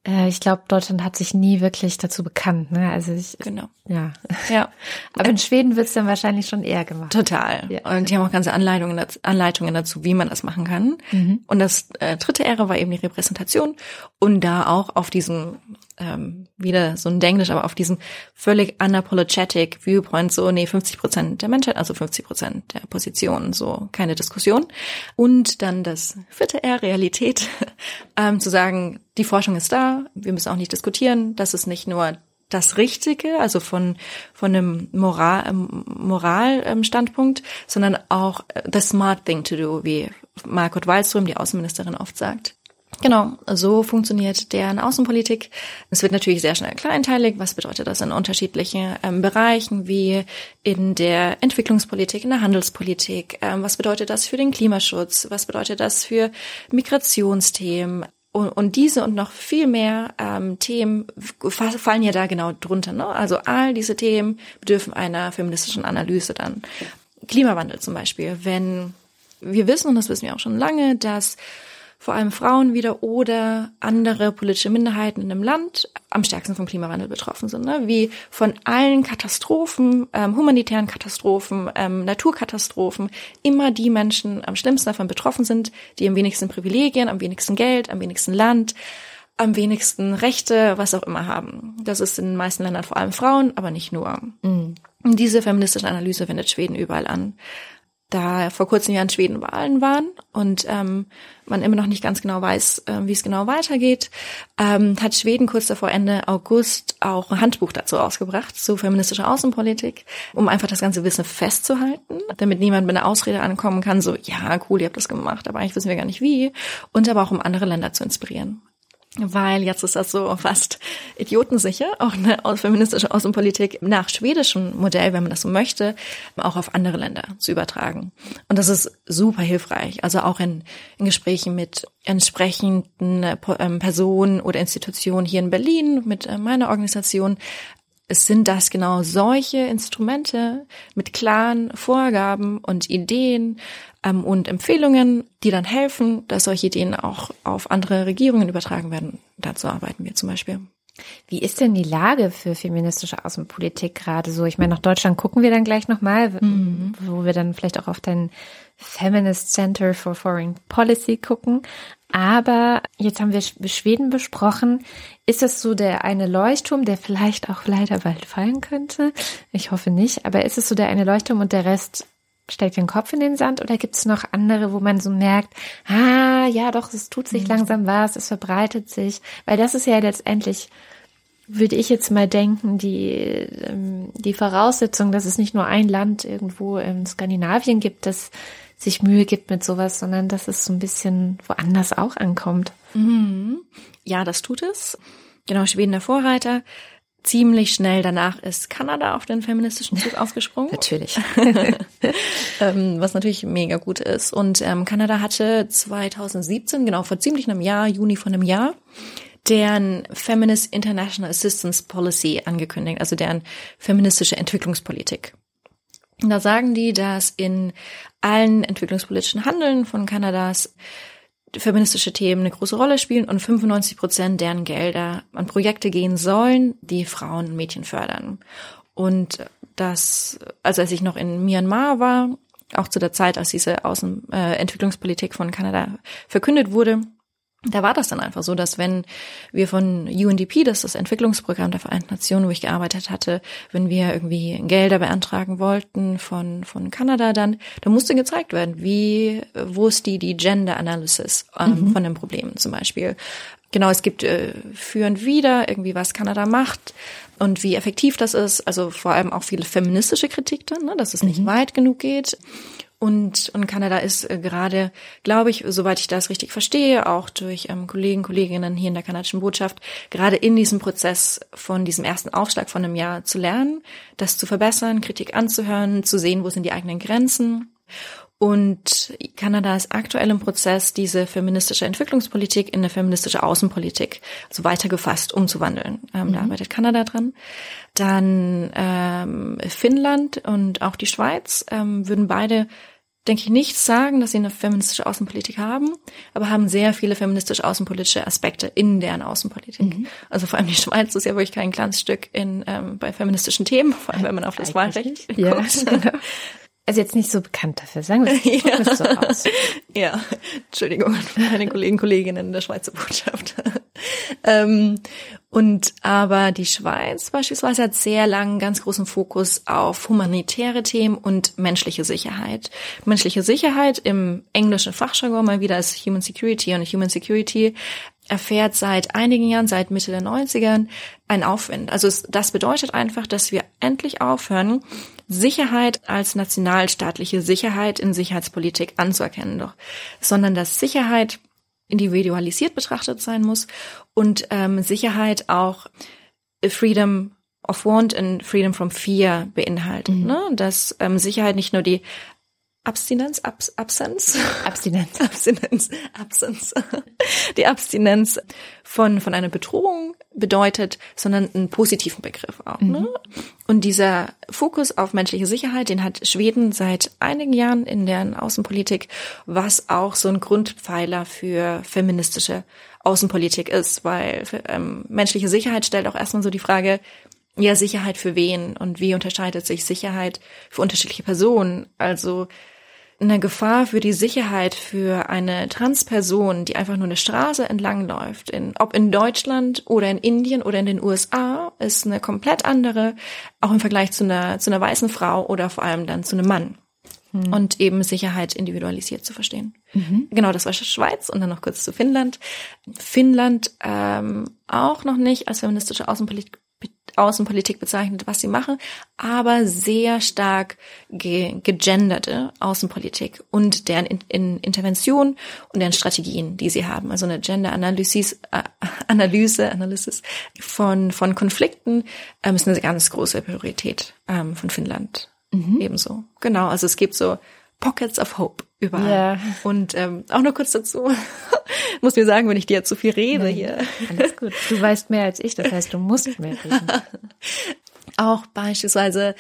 Speaker 2: äh, ich glaube, Deutschland hat sich nie wirklich dazu bekannt. Ne? Also ich,
Speaker 1: genau.
Speaker 2: Ja. Ja. (laughs) Aber in Schweden wird es dann wahrscheinlich schon eher gemacht.
Speaker 1: Total. Ja. Und die haben auch ganze Anleitungen dazu, Anleitungen dazu, wie man das machen kann. Mhm. Und das äh, dritte Ära war eben die Repräsentation. Und da auch auf diesem ähm, wieder so ein Denglisch, aber auf diesem völlig unapologetic Viewpoint, so, nee, 50 Prozent der Menschheit, also 50 Prozent der Positionen, so, keine Diskussion. Und dann das vierte R, Realität, (laughs) ähm, zu sagen, die Forschung ist da, wir müssen auch nicht diskutieren, das ist nicht nur das Richtige, also von von einem Moral ähm, Moral ähm, Standpunkt, sondern auch the smart thing to do, wie Margot Wallström, die Außenministerin, oft sagt. Genau, so funktioniert deren Außenpolitik. Es wird natürlich sehr schnell kleinteilig. Was bedeutet das in unterschiedlichen ähm, Bereichen, wie in der Entwicklungspolitik, in der Handelspolitik? Ähm, was bedeutet das für den Klimaschutz? Was bedeutet das für Migrationsthemen? Und, und diese und noch viel mehr ähm, Themen fallen ja da genau drunter. Ne? Also all diese Themen bedürfen einer feministischen Analyse dann. Klimawandel zum Beispiel. Wenn wir wissen, und das wissen wir auch schon lange, dass vor allem Frauen wieder oder andere politische Minderheiten in einem Land am stärksten vom Klimawandel betroffen sind. Ne? Wie von allen Katastrophen, ähm, humanitären Katastrophen, ähm, Naturkatastrophen, immer die Menschen am schlimmsten davon betroffen sind, die am wenigsten Privilegien, am wenigsten Geld, am wenigsten Land, am wenigsten Rechte, was auch immer haben. Das ist in den meisten Ländern vor allem Frauen, aber nicht nur. Mhm. Diese feministische Analyse findet Schweden überall an da vor kurzem ja in Schweden Wahlen waren und ähm, man immer noch nicht ganz genau weiß, äh, wie es genau weitergeht, ähm, hat Schweden kurz davor Ende August auch ein Handbuch dazu rausgebracht, zu feministischer Außenpolitik, um einfach das ganze Wissen festzuhalten, damit niemand mit einer Ausrede ankommen kann, so, ja, cool, ihr habt das gemacht, aber eigentlich wissen wir gar nicht wie, und aber auch um andere Länder zu inspirieren. Weil jetzt ist das so fast idiotensicher, auch eine feministische Außenpolitik nach schwedischem Modell, wenn man das so möchte, auch auf andere Länder zu übertragen. Und das ist super hilfreich, also auch in, in Gesprächen mit entsprechenden ähm, Personen oder Institutionen hier in Berlin, mit äh, meiner Organisation, es sind das genau solche Instrumente mit klaren Vorgaben und Ideen ähm, und Empfehlungen, die dann helfen, dass solche Ideen auch auf andere Regierungen übertragen werden. Dazu arbeiten wir zum Beispiel.
Speaker 2: Wie ist denn die Lage für feministische Außenpolitik gerade so? Ich meine, nach Deutschland gucken wir dann gleich nochmal, mhm. wo wir dann vielleicht auch auf dein Feminist Center for Foreign Policy gucken. Aber jetzt haben wir Schweden besprochen. Ist das so der eine Leuchtturm, der vielleicht auch leider bald fallen könnte? Ich hoffe nicht. Aber ist es so der eine Leuchtturm und der Rest steckt den Kopf in den Sand? Oder gibt es noch andere, wo man so merkt, ah, ja, doch, es tut sich mhm. langsam was, es verbreitet sich? Weil das ist ja letztendlich würde ich jetzt mal denken, die, ähm, die Voraussetzung, dass es nicht nur ein Land irgendwo in Skandinavien gibt, das sich Mühe gibt mit sowas, sondern dass es so ein bisschen woanders auch ankommt.
Speaker 1: Mhm. Ja, das tut es. Genau, Schweden der Vorreiter. Ziemlich schnell danach ist Kanada auf den feministischen Zug (laughs) aufgesprungen.
Speaker 2: natürlich. (laughs)
Speaker 1: ähm, was natürlich mega gut ist. Und ähm, Kanada hatte 2017, genau vor ziemlich einem Jahr, Juni von einem Jahr, deren Feminist International Assistance Policy angekündigt, also deren feministische Entwicklungspolitik. Da sagen die, dass in allen entwicklungspolitischen Handeln von Kanadas feministische Themen eine große Rolle spielen und 95 Prozent deren Gelder an Projekte gehen sollen, die Frauen und Mädchen fördern. Und das, also als ich noch in Myanmar war, auch zu der Zeit, als diese Außenentwicklungspolitik äh, von Kanada verkündet wurde, da war das dann einfach so, dass wenn wir von UNDP, das ist das Entwicklungsprogramm der Vereinten Nationen, wo ich gearbeitet hatte, wenn wir irgendwie Gelder beantragen wollten von, von Kanada dann, da musste gezeigt werden, wie, wo ist die, die Gender Analysis ähm, mhm. von den Problemen zum Beispiel. Genau, es gibt äh, für und wieder irgendwie, was Kanada macht und wie effektiv das ist. Also vor allem auch viele feministische Kritik dann, ne, dass es nicht mhm. weit genug geht. Und, und Kanada ist äh, gerade, glaube ich, soweit ich das richtig verstehe, auch durch ähm, Kollegen, Kolleginnen hier in der kanadischen Botschaft, gerade in diesem Prozess von diesem ersten Aufschlag von einem Jahr zu lernen, das zu verbessern, Kritik anzuhören, zu sehen, wo sind die eigenen Grenzen. Und Kanada ist aktuell im Prozess, diese feministische Entwicklungspolitik in eine feministische Außenpolitik, also weitergefasst, umzuwandeln. Ähm, mhm. Da arbeitet Kanada dran. Dann ähm, Finnland und auch die Schweiz ähm, würden beide denke ich, nicht sagen, dass sie eine feministische Außenpolitik haben, aber haben sehr viele feministische außenpolitische Aspekte in deren Außenpolitik. Mhm. Also vor allem die Schweiz ist ja wirklich kein kleines Stück in, ähm, bei feministischen Themen, vor allem wenn man auf das Wahlrecht ja, guckt. (laughs)
Speaker 2: Also jetzt nicht so bekannt dafür, sagen wir es (laughs) ja. so aus.
Speaker 1: Ja, Entschuldigung, meine Kollegen, Kolleginnen der Schweizer Botschaft. ähm, und aber die Schweiz beispielsweise hat sehr lang ganz großen Fokus auf humanitäre Themen und menschliche Sicherheit. Menschliche Sicherheit im englischen Fachjargon mal wieder als Human Security und Human Security erfährt seit einigen Jahren, seit Mitte der 90ern, ein Aufwind. Also es, das bedeutet einfach, dass wir endlich aufhören, Sicherheit als nationalstaatliche Sicherheit in Sicherheitspolitik anzuerkennen, doch, sondern dass Sicherheit individualisiert betrachtet sein muss und ähm, Sicherheit auch Freedom of Want and Freedom from Fear beinhaltet. Mhm. Ne? Dass ähm, Sicherheit nicht nur die Abstinenz, Abs Absenz,
Speaker 2: Abstinenz, (laughs)
Speaker 1: Abstinenz, Absenz, die Abstinenz von von einer Bedrohung bedeutet, sondern einen positiven Begriff auch. Ne? Mhm. Ne? Und dieser Fokus auf menschliche Sicherheit, den hat Schweden seit einigen Jahren in deren Außenpolitik, was auch so ein Grundpfeiler für feministische Außenpolitik ist, weil ähm, menschliche Sicherheit stellt auch erstmal so die Frage, ja, Sicherheit für wen und wie unterscheidet sich Sicherheit für unterschiedliche Personen? Also eine Gefahr für die Sicherheit für eine Transperson, die einfach nur eine Straße entlang läuft, in, ob in Deutschland oder in Indien oder in den USA, ist eine komplett andere, auch im Vergleich zu einer, zu einer weißen Frau oder vor allem dann zu einem Mann. Mhm. Und eben Sicherheit individualisiert zu verstehen. Mhm. Genau, das war Schweiz und dann noch kurz zu Finnland. Finnland ähm, auch noch nicht als feministische Außenpolitik Außenpolitik bezeichnet, was sie machen, aber sehr stark ge gegenderte Außenpolitik und deren in in Intervention und deren Strategien, die sie haben. Also eine Gender-Analyse äh, Analyse, Analysis von, von Konflikten ähm, ist eine ganz große Priorität ähm, von Finnland. Mhm. Ebenso. Genau, also es gibt so Pockets of Hope überall. Ja. Und ähm, auch nur kurz dazu, (laughs) muss mir sagen, wenn ich dir zu viel rede Nein, hier.
Speaker 2: Alles gut. Du weißt mehr als ich, das heißt, du musst mehr reden. (laughs)
Speaker 1: auch beispielsweise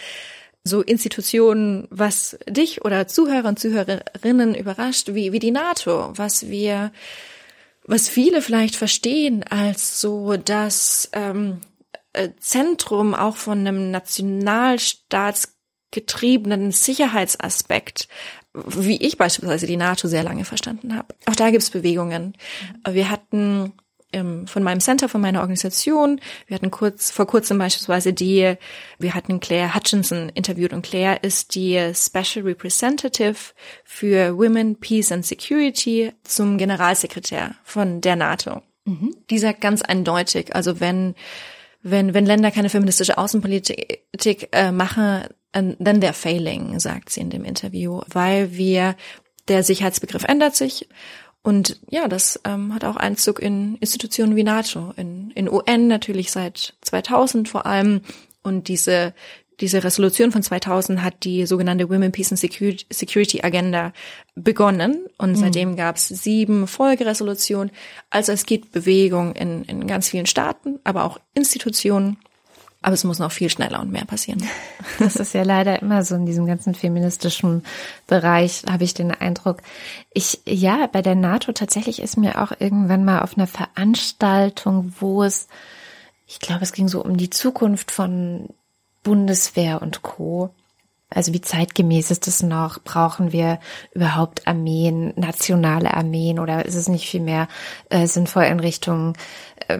Speaker 1: so Institutionen, was dich oder Zuhörer und Zuhörerinnen überrascht, wie, wie die NATO, was wir, was viele vielleicht verstehen als so das ähm, äh, Zentrum auch von einem nationalstaatsgetriebenen Sicherheitsaspekt, wie ich beispielsweise die NATO sehr lange verstanden habe. Auch da gibt es Bewegungen. Wir hatten ähm, von meinem Center, von meiner Organisation, wir hatten kurz vor kurzem beispielsweise die, wir hatten Claire Hutchinson interviewt und Claire ist die Special Representative für Women, Peace and Security zum Generalsekretär von der NATO. Mhm. Die sagt ganz eindeutig, also wenn wenn, wenn Länder keine feministische Außenpolitik äh, machen, then they're failing, sagt sie in dem Interview, weil wir, der Sicherheitsbegriff ändert sich und ja, das ähm, hat auch Einzug in Institutionen wie NATO, in, in UN natürlich seit 2000 vor allem. Und diese, diese Resolution von 2000 hat die sogenannte Women, Peace and Security Agenda begonnen. Und mhm. seitdem gab es sieben Folgeresolutionen. Also es gibt Bewegung in, in ganz vielen Staaten, aber auch Institutionen. Aber es muss noch viel schneller und mehr passieren. (laughs)
Speaker 2: Das ist ja leider immer so in diesem ganzen feministischen Bereich, habe ich den Eindruck. Ich, ja, bei der NATO tatsächlich ist mir auch irgendwann mal auf einer Veranstaltung, wo es, ich glaube, es ging so um die Zukunft von Bundeswehr und Co. Also wie zeitgemäß ist es noch? Brauchen wir überhaupt Armeen, nationale Armeen oder ist es nicht viel mehr äh, sinnvoll in Richtung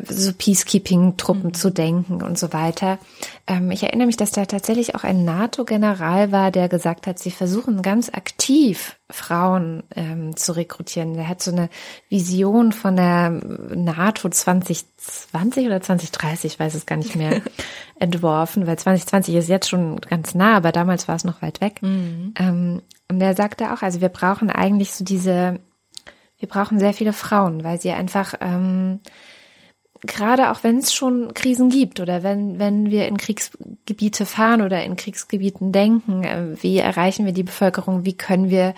Speaker 2: so Peacekeeping-Truppen mhm. zu denken und so weiter. Ähm, ich erinnere mich, dass da tatsächlich auch ein NATO-General war, der gesagt hat, sie versuchen ganz aktiv Frauen ähm, zu rekrutieren. Der hat so eine Vision von der NATO 2020 oder 2030, ich weiß es gar nicht mehr, (laughs) entworfen, weil 2020 ist jetzt schon ganz nah, aber damals war es noch weit weg. Mhm. Ähm, und der sagte auch, also wir brauchen eigentlich so diese, wir brauchen sehr viele Frauen, weil sie einfach ähm, gerade auch wenn es schon Krisen gibt oder wenn, wenn wir in Kriegsgebiete fahren oder in Kriegsgebieten denken, äh, wie erreichen wir die Bevölkerung, wie können wir,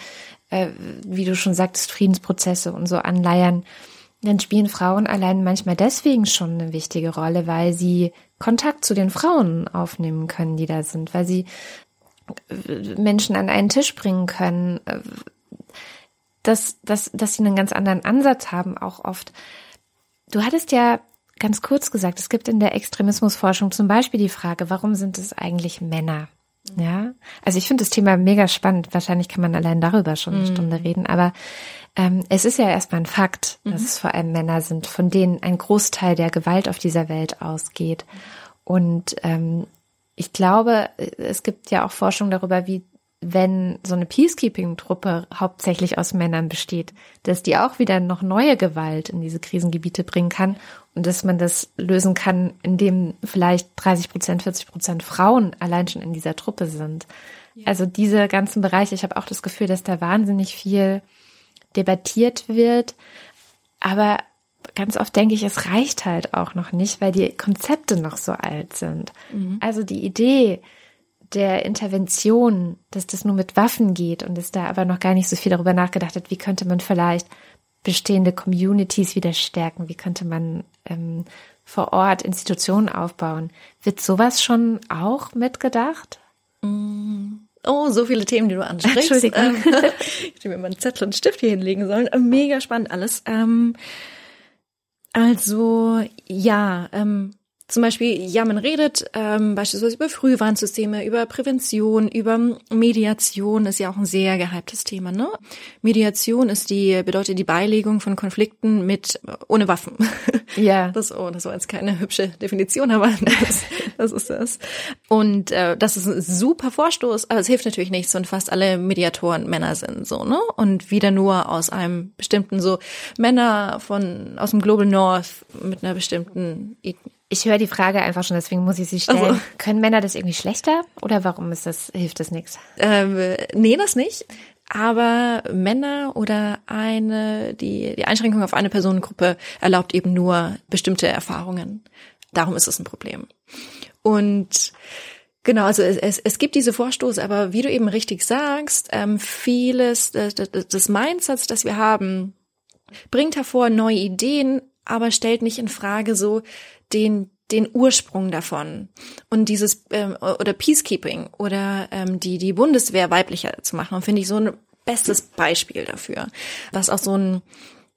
Speaker 2: äh, wie du schon sagtest, Friedensprozesse und so anleiern, dann spielen Frauen allein manchmal deswegen schon eine wichtige Rolle, weil sie Kontakt zu den Frauen aufnehmen können, die da sind, weil sie äh, Menschen an einen Tisch bringen können, dass, dass, dass sie einen ganz anderen Ansatz haben, auch oft. Du hattest ja ganz kurz gesagt, es gibt in der Extremismusforschung zum Beispiel die Frage, warum sind es eigentlich Männer? Ja, also ich finde das Thema mega spannend. Wahrscheinlich kann man allein darüber schon eine mhm. Stunde reden, aber ähm, es ist ja erstmal ein Fakt, dass mhm. es vor allem Männer sind, von denen ein Großteil der Gewalt auf dieser Welt ausgeht. Und ähm, ich glaube, es gibt ja auch Forschung darüber, wie wenn so eine Peacekeeping-Truppe hauptsächlich aus Männern besteht, dass die auch wieder noch neue Gewalt in diese Krisengebiete bringen kann und dass man das lösen kann, indem vielleicht 30 Prozent, 40 Prozent Frauen allein schon in dieser Truppe sind. Ja. Also diese ganzen Bereiche, ich habe auch das Gefühl, dass da wahnsinnig viel debattiert wird, aber ganz oft denke ich, es reicht halt auch noch nicht, weil die Konzepte noch so alt sind. Mhm. Also die Idee, der Intervention, dass das nur mit Waffen geht und es da aber noch gar nicht so viel darüber nachgedacht hat, wie könnte man vielleicht bestehende Communities wieder stärken, wie könnte man ähm, vor Ort Institutionen aufbauen. Wird sowas schon auch mitgedacht?
Speaker 1: Mm. Oh, so viele Themen, die du ansprichst. (laughs) Entschuldigung. Ähm, (laughs) ich hätte mir mal einen Zettel und Stift hier hinlegen sollen. Mega spannend alles. Ähm, also ja, ähm, zum Beispiel, ja, man redet ähm, beispielsweise über Frühwarnsysteme, über Prävention, über Mediation, ist ja auch ein sehr gehyptes Thema, ne? Mediation ist die, bedeutet die Beilegung von Konflikten mit, ohne Waffen. Ja. (laughs) Das, oh, das war jetzt keine hübsche Definition, aber (laughs) das, das ist das. Und äh, das ist ein super Vorstoß, aber es hilft natürlich nichts, wenn fast alle Mediatoren Männer sind, so, ne? Und wieder nur aus einem bestimmten, so, Männer von, aus dem Global North mit einer bestimmten
Speaker 2: Ich höre die Frage einfach schon, deswegen muss ich sie stellen. Also. Können Männer das irgendwie schlechter oder warum ist das, hilft das nichts?
Speaker 1: Ähm, nee, das nicht. Aber Männer oder eine, die, die Einschränkung auf eine Personengruppe erlaubt eben nur bestimmte Erfahrungen. Darum ist es ein Problem. Und Genau, also es, es, es gibt diese Vorstoße, aber wie du eben richtig sagst, ähm, vieles des, des Mindsets, das wir haben, bringt hervor neue Ideen, aber stellt nicht in Frage so den den Ursprung davon und dieses ähm, oder Peacekeeping oder ähm, die die Bundeswehr weiblicher zu machen, finde ich so ein bestes Beispiel dafür, was auch so ein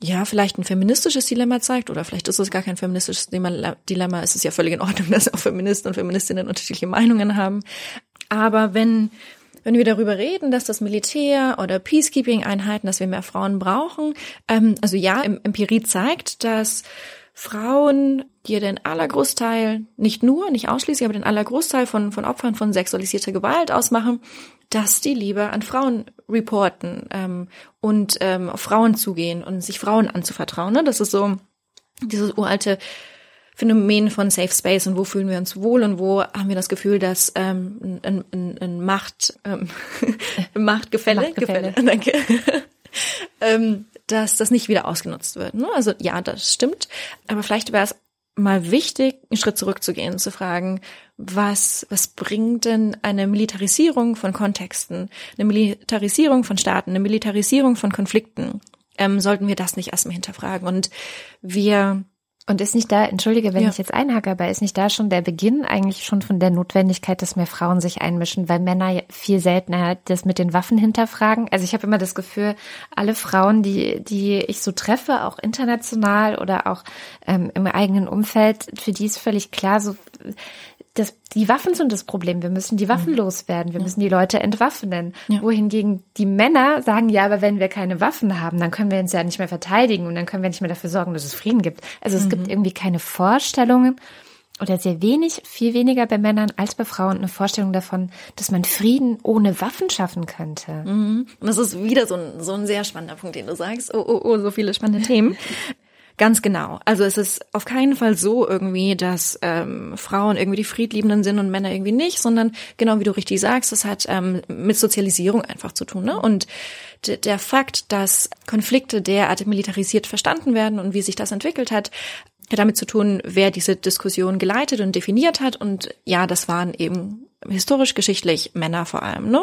Speaker 1: ja, vielleicht ein feministisches Dilemma zeigt, oder vielleicht ist es gar kein feministisches Dilemma, es ist ja völlig in Ordnung, (laughs) dass auch Feministen und Feministinnen unterschiedliche Meinungen haben. Aber wenn wenn wir darüber reden, dass das Militär oder Peacekeeping-Einheiten, dass wir mehr Frauen brauchen, ähm, also ja, Empirie zeigt, dass Frauen, die den Allergroßteil, nicht nur, nicht ausschließlich, aber den Allergroßteil von, von Opfern von sexualisierter Gewalt ausmachen, dass die lieber an Frauen reporten ähm, und ähm, auf Frauen zugehen und sich Frauen anzuvertrauen. Ne? Das ist so dieses uralte Phänomen von Safe Space und wo fühlen wir uns wohl und wo haben wir das Gefühl, dass ähm, ein, ein, ein Macht ähm, (laughs) Machtgefälle, Machtgefälle. Gefälle, (laughs) danke, (laughs) ähm, dass das nicht wieder ausgenutzt wird. Ne? Also ja, das stimmt, aber vielleicht wäre es mal wichtig, einen Schritt zurückzugehen, zu fragen, was, was bringt denn eine Militarisierung von Kontexten, eine Militarisierung von Staaten, eine Militarisierung von Konflikten? Ähm, sollten wir das nicht erstmal hinterfragen? Und wir
Speaker 2: und ist nicht da, entschuldige, wenn ja. ich jetzt einhacke, aber ist nicht da schon der Beginn eigentlich schon von der Notwendigkeit, dass mehr Frauen sich einmischen, weil Männer viel seltener das mit den Waffen hinterfragen? Also ich habe immer das Gefühl, alle Frauen, die, die ich so treffe, auch international oder auch ähm, im eigenen Umfeld, für die ist völlig klar, so das, die Waffen sind das Problem. Wir müssen die Waffen mhm. loswerden. Wir ja. müssen die Leute entwaffnen. Ja. Wohingegen die Männer sagen, ja, aber wenn wir keine Waffen haben, dann können wir uns ja nicht mehr verteidigen und dann können wir nicht mehr dafür sorgen, dass es Frieden gibt. Also es mhm. gibt irgendwie keine Vorstellungen oder sehr wenig, viel weniger bei Männern als bei Frauen eine Vorstellung davon, dass man Frieden ohne Waffen schaffen könnte.
Speaker 1: Mhm. Und das ist wieder so ein, so ein sehr spannender Punkt, den du sagst. Oh, oh, oh, so viele spannende Themen. (laughs) Ganz genau. Also es ist auf keinen Fall so irgendwie, dass ähm, Frauen irgendwie die Friedliebenden sind und Männer irgendwie nicht, sondern genau wie du richtig sagst, das hat ähm, mit Sozialisierung einfach zu tun. Ne? Und der Fakt, dass Konflikte derart militarisiert verstanden werden und wie sich das entwickelt hat, hat damit zu tun, wer diese Diskussion geleitet und definiert hat. Und ja, das waren eben historisch geschichtlich Männer vor allem. Ne?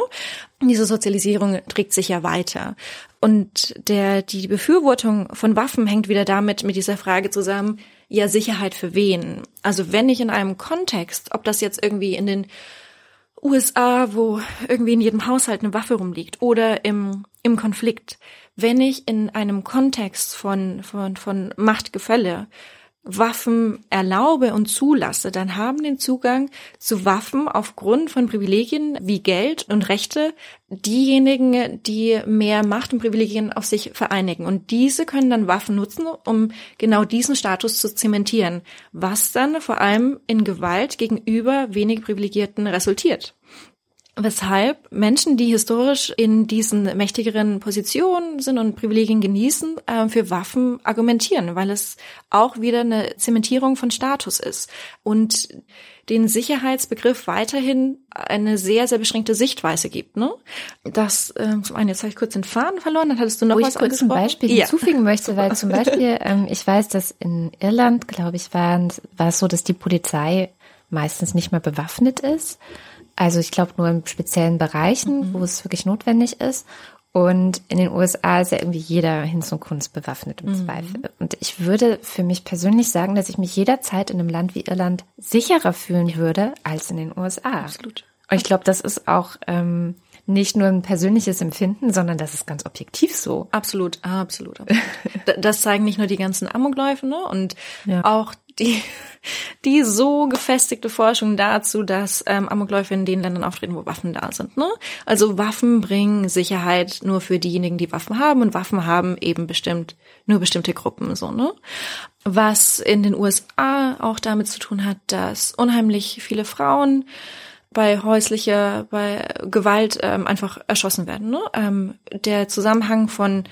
Speaker 1: Diese Sozialisierung trägt sich ja weiter. Und der, die Befürwortung von Waffen hängt wieder damit, mit dieser Frage zusammen, ja, Sicherheit für wen? Also wenn ich in einem Kontext, ob das jetzt irgendwie in den USA, wo irgendwie in jedem Haushalt eine Waffe rumliegt oder im, im Konflikt, wenn ich in einem Kontext von, von, von Machtgefälle Waffen erlaube und zulasse, dann haben den Zugang zu Waffen aufgrund von Privilegien wie Geld und Rechte diejenigen, die mehr Macht und Privilegien auf sich vereinigen. Und diese können dann Waffen nutzen, um genau diesen Status zu zementieren, was dann vor allem in Gewalt gegenüber wenig Privilegierten resultiert weshalb Menschen, die historisch in diesen mächtigeren Positionen sind und Privilegien genießen, äh, für Waffen argumentieren, weil es auch wieder eine Zementierung von Status ist und den Sicherheitsbegriff weiterhin eine sehr, sehr beschränkte Sichtweise gibt. Ne? Das, äh, zum einen, jetzt habe ich kurz den Faden verloren, dann hattest du noch Wo was
Speaker 2: ich kurz ein Beispiel ja. hinzufügen möchte, (laughs) weil zum Beispiel, ähm, ich weiß, dass in Irland, glaube ich, war, war es so, dass die Polizei meistens nicht mehr bewaffnet ist also ich glaube nur in speziellen Bereichen, mhm. wo es wirklich notwendig ist. Und in den USA ist ja irgendwie jeder hin zum Kunst bewaffnet im mhm. Zweifel. Und ich würde für mich persönlich sagen, dass ich mich jederzeit in einem Land wie Irland sicherer fühlen ja. würde als in den USA.
Speaker 1: Absolut.
Speaker 2: Und ich glaube, das ist auch ähm, nicht nur ein persönliches Empfinden, sondern das ist ganz objektiv so.
Speaker 1: Absolut, absolut. (laughs) absolut. das zeigen nicht nur die ganzen Amokläufe, ne? Und ja. auch die, die so gefestigte Forschung dazu, dass ähm, Amokläufe in den Ländern auftreten, wo Waffen da sind. Ne? Also Waffen bringen Sicherheit nur für diejenigen, die Waffen haben und Waffen haben eben bestimmt nur bestimmte Gruppen so. Ne? Was in den USA auch damit zu tun hat, dass unheimlich viele Frauen bei häuslicher, bei Gewalt ähm, einfach erschossen werden. Ne? Ähm, der Zusammenhang von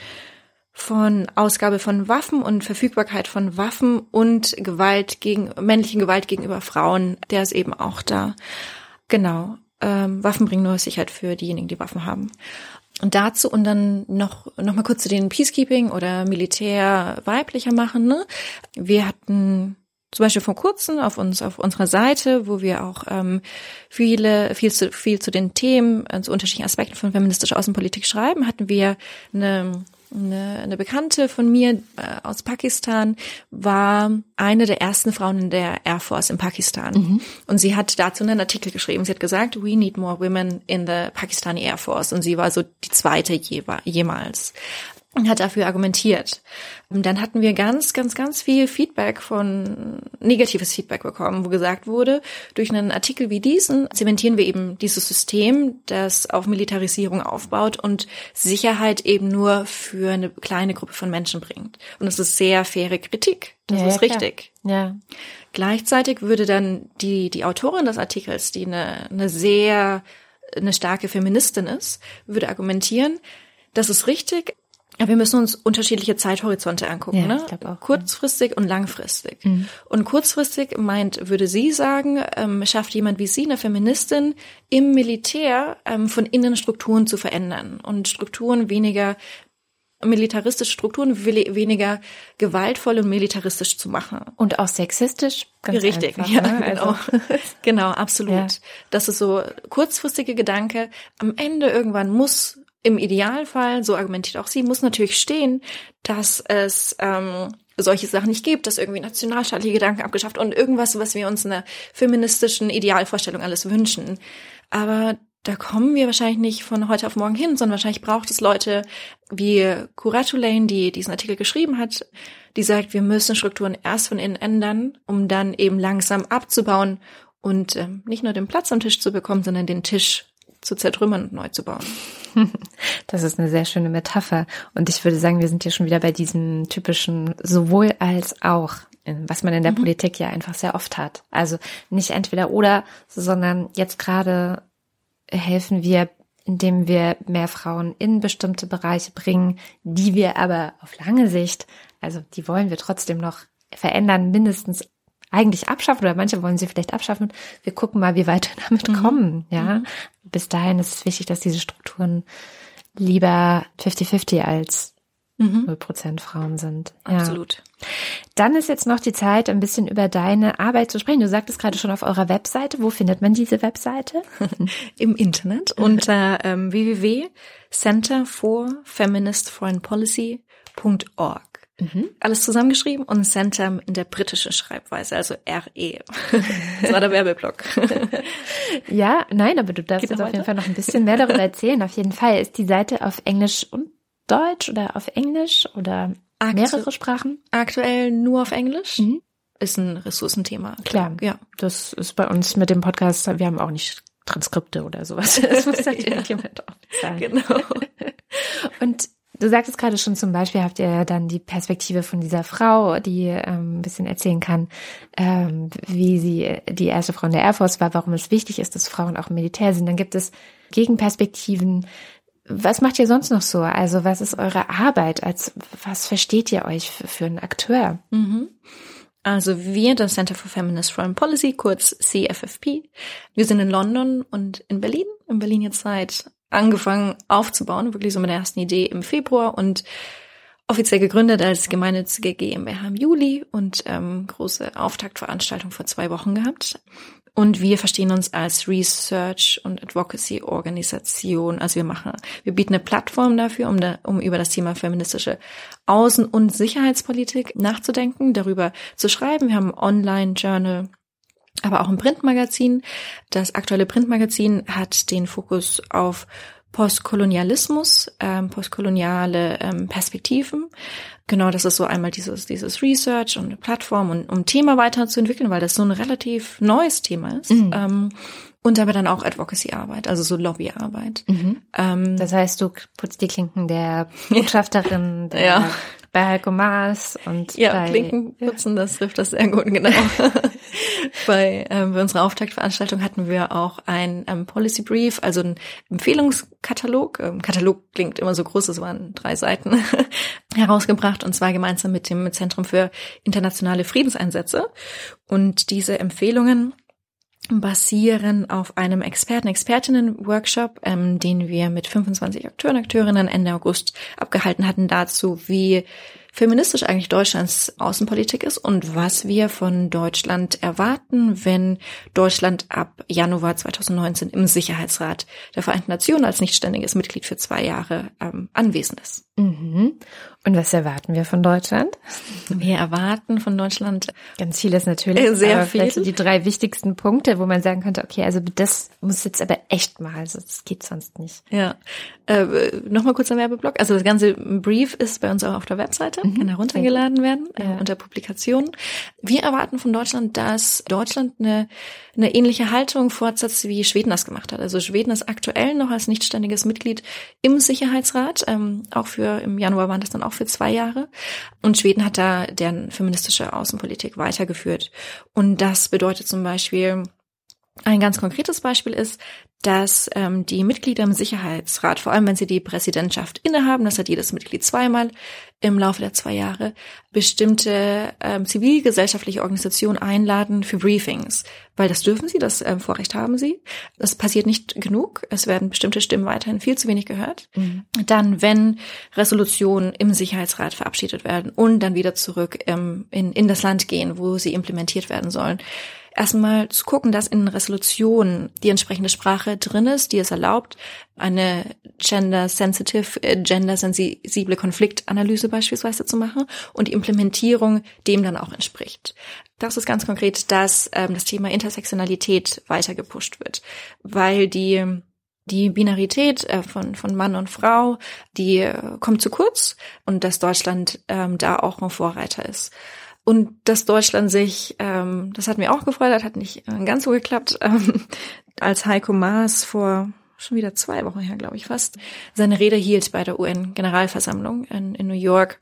Speaker 1: von Ausgabe von Waffen und Verfügbarkeit von Waffen und Gewalt gegen männlichen Gewalt gegenüber Frauen, der ist eben auch da. Genau. Ähm, Waffen bringen nur Sicherheit für diejenigen, die Waffen haben. Und dazu und dann noch noch mal kurz zu den Peacekeeping oder Militär weiblicher machen. Ne? Wir hatten zum Beispiel vor kurzem auf uns auf unserer Seite, wo wir auch ähm, viele viel zu viel zu den Themen äh, zu unterschiedlichen Aspekten von feministischer Außenpolitik schreiben, hatten wir eine eine, eine Bekannte von mir äh, aus Pakistan war eine der ersten Frauen in der Air Force in Pakistan. Mhm. Und sie hat dazu einen Artikel geschrieben. Sie hat gesagt, we need more women in the Pakistani Air Force. Und sie war so die zweite jemals und hat dafür argumentiert. Und dann hatten wir ganz, ganz, ganz viel Feedback von, negatives Feedback bekommen, wo gesagt wurde, durch einen Artikel wie diesen zementieren wir eben dieses System, das auf Militarisierung aufbaut und Sicherheit eben nur für eine kleine Gruppe von Menschen bringt. Und das ist sehr faire Kritik. Das
Speaker 2: ja,
Speaker 1: ist richtig.
Speaker 2: Ja.
Speaker 1: Gleichzeitig würde dann die, die Autorin des Artikels, die eine, eine sehr, eine starke Feministin ist, würde argumentieren, das ist richtig, wir müssen uns unterschiedliche Zeithorizonte angucken,
Speaker 2: Ja,
Speaker 1: ne?
Speaker 2: ich glaub auch,
Speaker 1: Kurzfristig und langfristig.
Speaker 2: Mhm.
Speaker 1: Und kurzfristig meint, würde sie sagen, ähm, schafft jemand wie sie, eine Feministin, im Militär ähm, von innen Strukturen zu verändern und Strukturen weniger militaristische Strukturen we- weniger gewaltvoll und militaristisch zu machen.
Speaker 2: Und auch sexistisch. Ganz
Speaker 1: Richtig,
Speaker 2: einfach,
Speaker 1: ja,
Speaker 2: ne? (laughs)
Speaker 1: genau.
Speaker 2: Also, (laughs)
Speaker 1: genau, absolut.
Speaker 2: Ja.
Speaker 1: Das ist so kurzfristige Gedanke. Am Ende irgendwann muss im Idealfall, so argumentiert auch sie, muss natürlich stehen, dass es ähm, solche Sachen nicht gibt, dass irgendwie nationalstaatliche Gedanken abgeschafft und irgendwas, was wir uns in einer feministischen Idealvorstellung alles wünschen. Aber da kommen wir wahrscheinlich nicht von heute auf morgen hin, sondern wahrscheinlich braucht es Leute wie Kuratulane, die diesen Artikel geschrieben hat, die sagt, wir müssen Strukturen erst von innen ändern, um dann eben langsam abzubauen und ähm, nicht nur den Platz am Tisch zu bekommen, sondern den Tisch zu zertrümmern und neu zu bauen. (laughs)
Speaker 2: Das ist eine sehr schöne Metapher. Und ich würde sagen, wir sind hier schon wieder bei diesem typischen sowohl als auch, was man in der Politik ja einfach sehr oft hat. Also nicht entweder oder, sondern jetzt gerade helfen wir, indem wir mehr Frauen in bestimmte Bereiche bringen, die wir aber auf lange Sicht, also die wollen wir trotzdem noch verändern, mindestens eigentlich abschaffen oder manche wollen sie vielleicht abschaffen. Wir gucken mal, wie weit wir (laughs) damit kommen. Ja, bis dahin ist es wichtig, dass diese Strukturen lieber 50-50 als 0% Frauen sind. Ja.
Speaker 1: Absolut.
Speaker 2: Dann ist jetzt noch die Zeit, ein bisschen über deine Arbeit zu sprechen. Du sagtest gerade schon auf eurer Webseite. Wo findet man diese Webseite? (laughs)
Speaker 1: Im Internet (laughs) unter ähm, www.center for Feminist Foreign Policy.org. Alles zusammengeschrieben und Center in der britischen Schreibweise, also RE. (laughs) das war der Werbeblock. (laughs)
Speaker 2: Ja, nein, aber du darfst
Speaker 1: Geht
Speaker 2: jetzt auf jeden? Fall noch ein bisschen mehr darüber erzählen. Auf jeden Fall ist die Seite auf Englisch und Deutsch oder auf Englisch oder
Speaker 1: Aktu-
Speaker 2: mehrere Sprachen.
Speaker 1: Aktuell nur auf Englisch.
Speaker 2: Mhm.
Speaker 1: Ist ein Ressourcenthema.
Speaker 2: Klar,
Speaker 1: Ja.
Speaker 2: Das ist bei uns mit dem Podcast, wir haben auch nicht Transkripte oder sowas. (laughs) Das muss halt
Speaker 1: Ja.
Speaker 2: irgendjemand auch sagen.
Speaker 1: Genau.
Speaker 2: Und du sagtest gerade schon zum Beispiel, habt ihr dann die Perspektive von dieser Frau, die ähm, ein bisschen erzählen kann, ähm, wie sie die erste Frau in der Air Force war, warum es wichtig ist, dass Frauen auch im Militär sind. Dann gibt es Gegenperspektiven. Was macht ihr sonst noch so? Also was ist eure Arbeit? Als was versteht ihr euch für, für einen Akteur?
Speaker 1: Also wir, das Center for Feminist Foreign Policy, kurz CFFP. Wir sind in London und in Berlin. In Berlin jetzt seit angefangen aufzubauen, wirklich so mit der ersten Idee im Februar und offiziell gegründet als gemeinnützige GmbH im Juli und ähm, große Auftaktveranstaltung vor zwei Wochen gehabt. Und wir verstehen uns als Research und Advocacy Organisation. Also wir machen, wir bieten eine Plattform dafür, um, da, um über das Thema feministische Außen- und Sicherheitspolitik nachzudenken, darüber zu schreiben. Wir haben ein Online-Journal, aber auch ein Printmagazin. Das aktuelle Printmagazin hat den Fokus auf Postkolonialismus, ähm, postkoloniale ähm, Perspektiven. Genau, das ist so einmal dieses, dieses Research und eine Plattform und um Thema weiterzuentwickeln, weil das so ein relativ neues Thema ist. Ähm, und aber dann auch Advocacy-Arbeit, also so Lobbyarbeit. Ähm,
Speaker 2: Das heißt, du putzt die Klinken der (laughs) Botschafterin, der
Speaker 1: Ja.
Speaker 2: Bei Heiko Maas und
Speaker 1: ja,
Speaker 2: bei,
Speaker 1: Klinkenputzen, das trifft das sehr gut, genau. (laughs) bei, ähm, bei unserer Auftaktveranstaltung hatten wir auch ein ähm, Policy Brief, also ein Empfehlungskatalog. Ähm, Katalog klingt immer so groß, es waren drei Seiten, (laughs) herausgebracht und zwar gemeinsam mit dem Zentrum für internationale Friedenseinsätze. Und diese Empfehlungen basieren auf einem Experten-Expertinnen-Workshop, ähm, den wir mit 25 Akteuren, Akteurinnen Ende August abgehalten hatten dazu, wie feministisch eigentlich Deutschlands Außenpolitik ist und was wir von Deutschland erwarten, wenn Deutschland ab Januar 2019 im Sicherheitsrat der Vereinten Nationen als nichtständiges Mitglied für zwei Jahre ähm, anwesend ist.
Speaker 2: Mhm. Und was erwarten wir von Deutschland?
Speaker 1: Wir erwarten von Deutschland
Speaker 2: ganz vieles natürlich.
Speaker 1: Äh, sehr viel.
Speaker 2: Vielleicht so die drei wichtigsten Punkte, wo man sagen könnte, okay, also das muss jetzt aber echt mal, also das geht sonst nicht.
Speaker 1: Ja. Äh, Nochmal kurz ein Werbeblock. Also das ganze Brief ist bei uns auch auf der Webseite, mhm. kann heruntergeladen werden äh, ja. unter Publikationen. Wir erwarten von Deutschland, dass Deutschland eine, eine ähnliche Haltung fortsetzt, wie Schweden das gemacht hat. Also Schweden ist aktuell noch als nichtständiges Mitglied im Sicherheitsrat, ähm, auch für im Januar waren das dann auch auch für zwei Jahre. Und Schweden hat da deren feministische Außenpolitik weitergeführt. Und das bedeutet zum Beispiel, ein ganz konkretes Beispiel ist, dass ähm, die Mitglieder im Sicherheitsrat, vor allem wenn sie die Präsidentschaft innehaben, das hat jedes Mitglied zweimal im Laufe der zwei Jahre, bestimmte ähm, zivilgesellschaftliche Organisationen einladen für Briefings, weil das dürfen sie, das ähm, Vorrecht haben sie. Das passiert nicht genug. Es werden bestimmte Stimmen weiterhin viel zu wenig gehört. Mhm. Dann, wenn Resolutionen im Sicherheitsrat verabschiedet werden und dann wieder zurück ähm, in, in das Land gehen, wo sie implementiert werden sollen, erstmal zu gucken, dass in Resolutionen die entsprechende Sprache drin ist, die es erlaubt, eine gender-sensitive, äh, gender-sensible Konfliktanalyse beispielsweise zu machen und die Implementierung dem dann auch entspricht. Das ist ganz konkret, dass ähm, das Thema Intersektionalität weiter gepusht wird, weil die die Binarität äh, von, von Mann und Frau, die äh, kommt zu kurz und dass Deutschland ähm, da auch ein Vorreiter ist. Und dass Deutschland sich, ähm, das hat mir auch gefreut, das hat nicht äh, ganz so geklappt, (laughs) ähm, als Heiko Maas vor schon wieder zwei Wochen her, glaube ich fast, seine Rede hielt bei der UN-Generalversammlung in, in New York.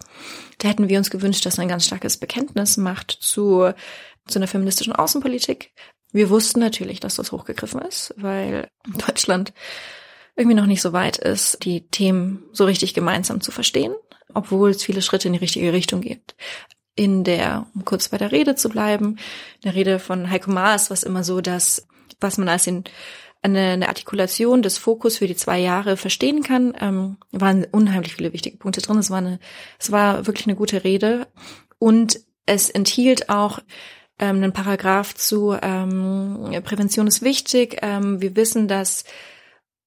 Speaker 1: Da hätten wir uns gewünscht, dass er ein ganz starkes Bekenntnis macht zu, zu einer feministischen Außenpolitik. Wir wussten natürlich, dass das hochgegriffen ist, weil Deutschland irgendwie noch nicht so weit ist, die Themen so richtig gemeinsam zu verstehen, obwohl es viele Schritte in die richtige Richtung gibt in der, um kurz bei der Rede zu bleiben, in der Rede von Heiko Maas, was immer so das, was man als den, eine, eine Artikulation des Fokus für die zwei Jahre verstehen kann, ähm, waren unheimlich viele wichtige Punkte drin. Es war eine, es war wirklich eine gute Rede und es enthielt auch ähm, einen Paragraph zu ähm, Prävention ist wichtig. Ähm, wir wissen, dass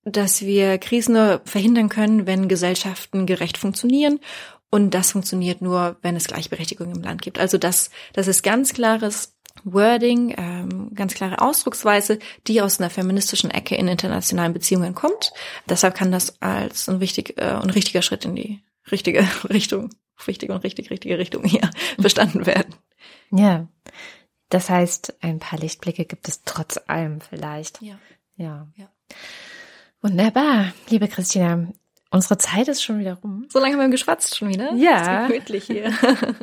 Speaker 1: dass wir Krisen verhindern können, wenn Gesellschaften gerecht funktionieren und das funktioniert nur, wenn es Gleichberechtigung im Land gibt. Also das, das ist ganz klares Wording, ähm, ganz klare Ausdrucksweise, die aus einer feministischen Ecke in internationalen Beziehungen kommt. Deshalb kann das als ein wichtig äh, ein richtiger Schritt in die richtige (laughs) Richtung, wichtige und richtig richtige Richtung hier (laughs) verstanden werden.
Speaker 2: Ja, das heißt, ein paar Lichtblicke gibt es trotz allem vielleicht.
Speaker 1: Ja.
Speaker 2: Ja. ja. Wunderbar, liebe Christina. Unsere Zeit ist schon wieder rum.
Speaker 1: So lange haben wir geschwatzt schon wieder.
Speaker 2: Ja.
Speaker 1: Ist gemütlich hier.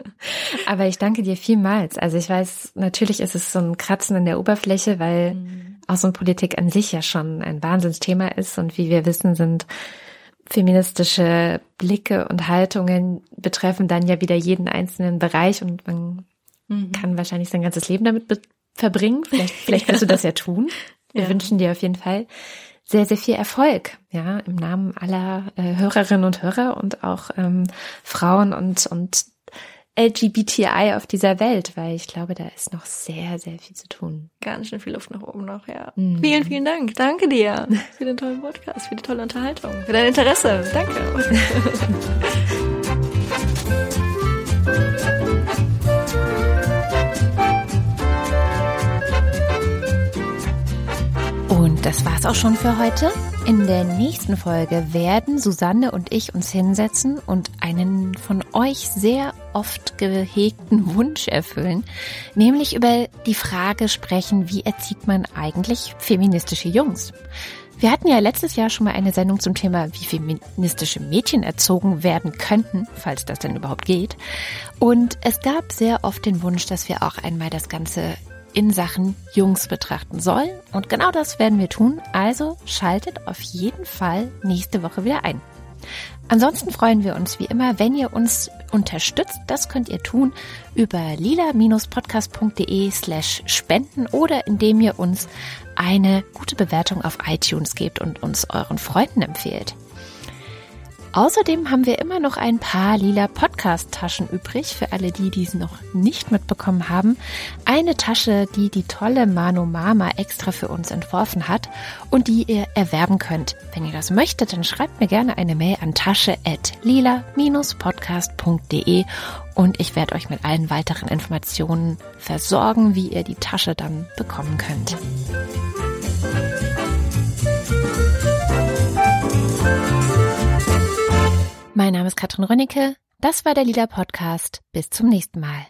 Speaker 1: (laughs)
Speaker 2: Aber ich danke dir vielmals. Also ich weiß, natürlich ist es so ein Kratzen an der Oberfläche, weil mhm. Außenpolitik an sich ja schon ein Wahnsinnsthema ist. Und wie wir wissen, sind feministische Blicke und Haltungen betreffen dann ja wieder jeden einzelnen Bereich und man mhm. kann wahrscheinlich sein ganzes Leben damit verbringen. Vielleicht, (laughs) vielleicht wirst du das ja tun. Wir ja. wünschen dir auf jeden Fall sehr, sehr viel Erfolg, ja, im Namen aller äh, Hörerinnen und Hörer und auch ähm, Frauen und, und LGBTI auf dieser Welt, weil ich glaube, da ist noch sehr, sehr viel zu tun.
Speaker 1: Ganz schön viel Luft nach oben noch, ja. Mhm. Vielen, vielen Dank. Danke dir für den tollen Podcast, für die tolle Unterhaltung, für dein Interesse. Danke. (laughs)
Speaker 2: Das war's auch schon für heute. In der nächsten Folge werden Susanne und ich uns hinsetzen und einen von euch sehr oft gehegten Wunsch erfüllen, nämlich über die Frage sprechen, wie erzieht man eigentlich feministische Jungs? Wir hatten ja letztes Jahr schon mal eine Sendung zum Thema, wie feministische Mädchen erzogen werden könnten, falls das denn überhaupt geht. Und es gab sehr oft den Wunsch, dass wir auch einmal das Ganze in Sachen Jungs betrachten sollen. Und genau das werden wir tun. Also schaltet auf jeden Fall nächste Woche wieder ein. Ansonsten freuen wir uns wie immer, wenn ihr uns unterstützt. Das könnt ihr tun über lila-podcast.de slash spenden oder indem ihr uns eine gute Bewertung auf iTunes gebt und uns euren Freunden empfehlt. Außerdem haben wir immer noch ein paar lila Podcast-Taschen übrig für alle, die dies noch nicht mitbekommen haben. Eine Tasche, die die tolle Mano Mama extra für uns entworfen hat und die ihr erwerben könnt. Wenn ihr das möchtet, dann schreibt mir gerne eine Mail an tasche@lila-podcast.de und ich werde euch mit allen weiteren Informationen versorgen, wie ihr die Tasche dann bekommen könnt. Mein Name ist Katrin Rönnecke. Das war der Lila Podcast. Bis zum nächsten Mal.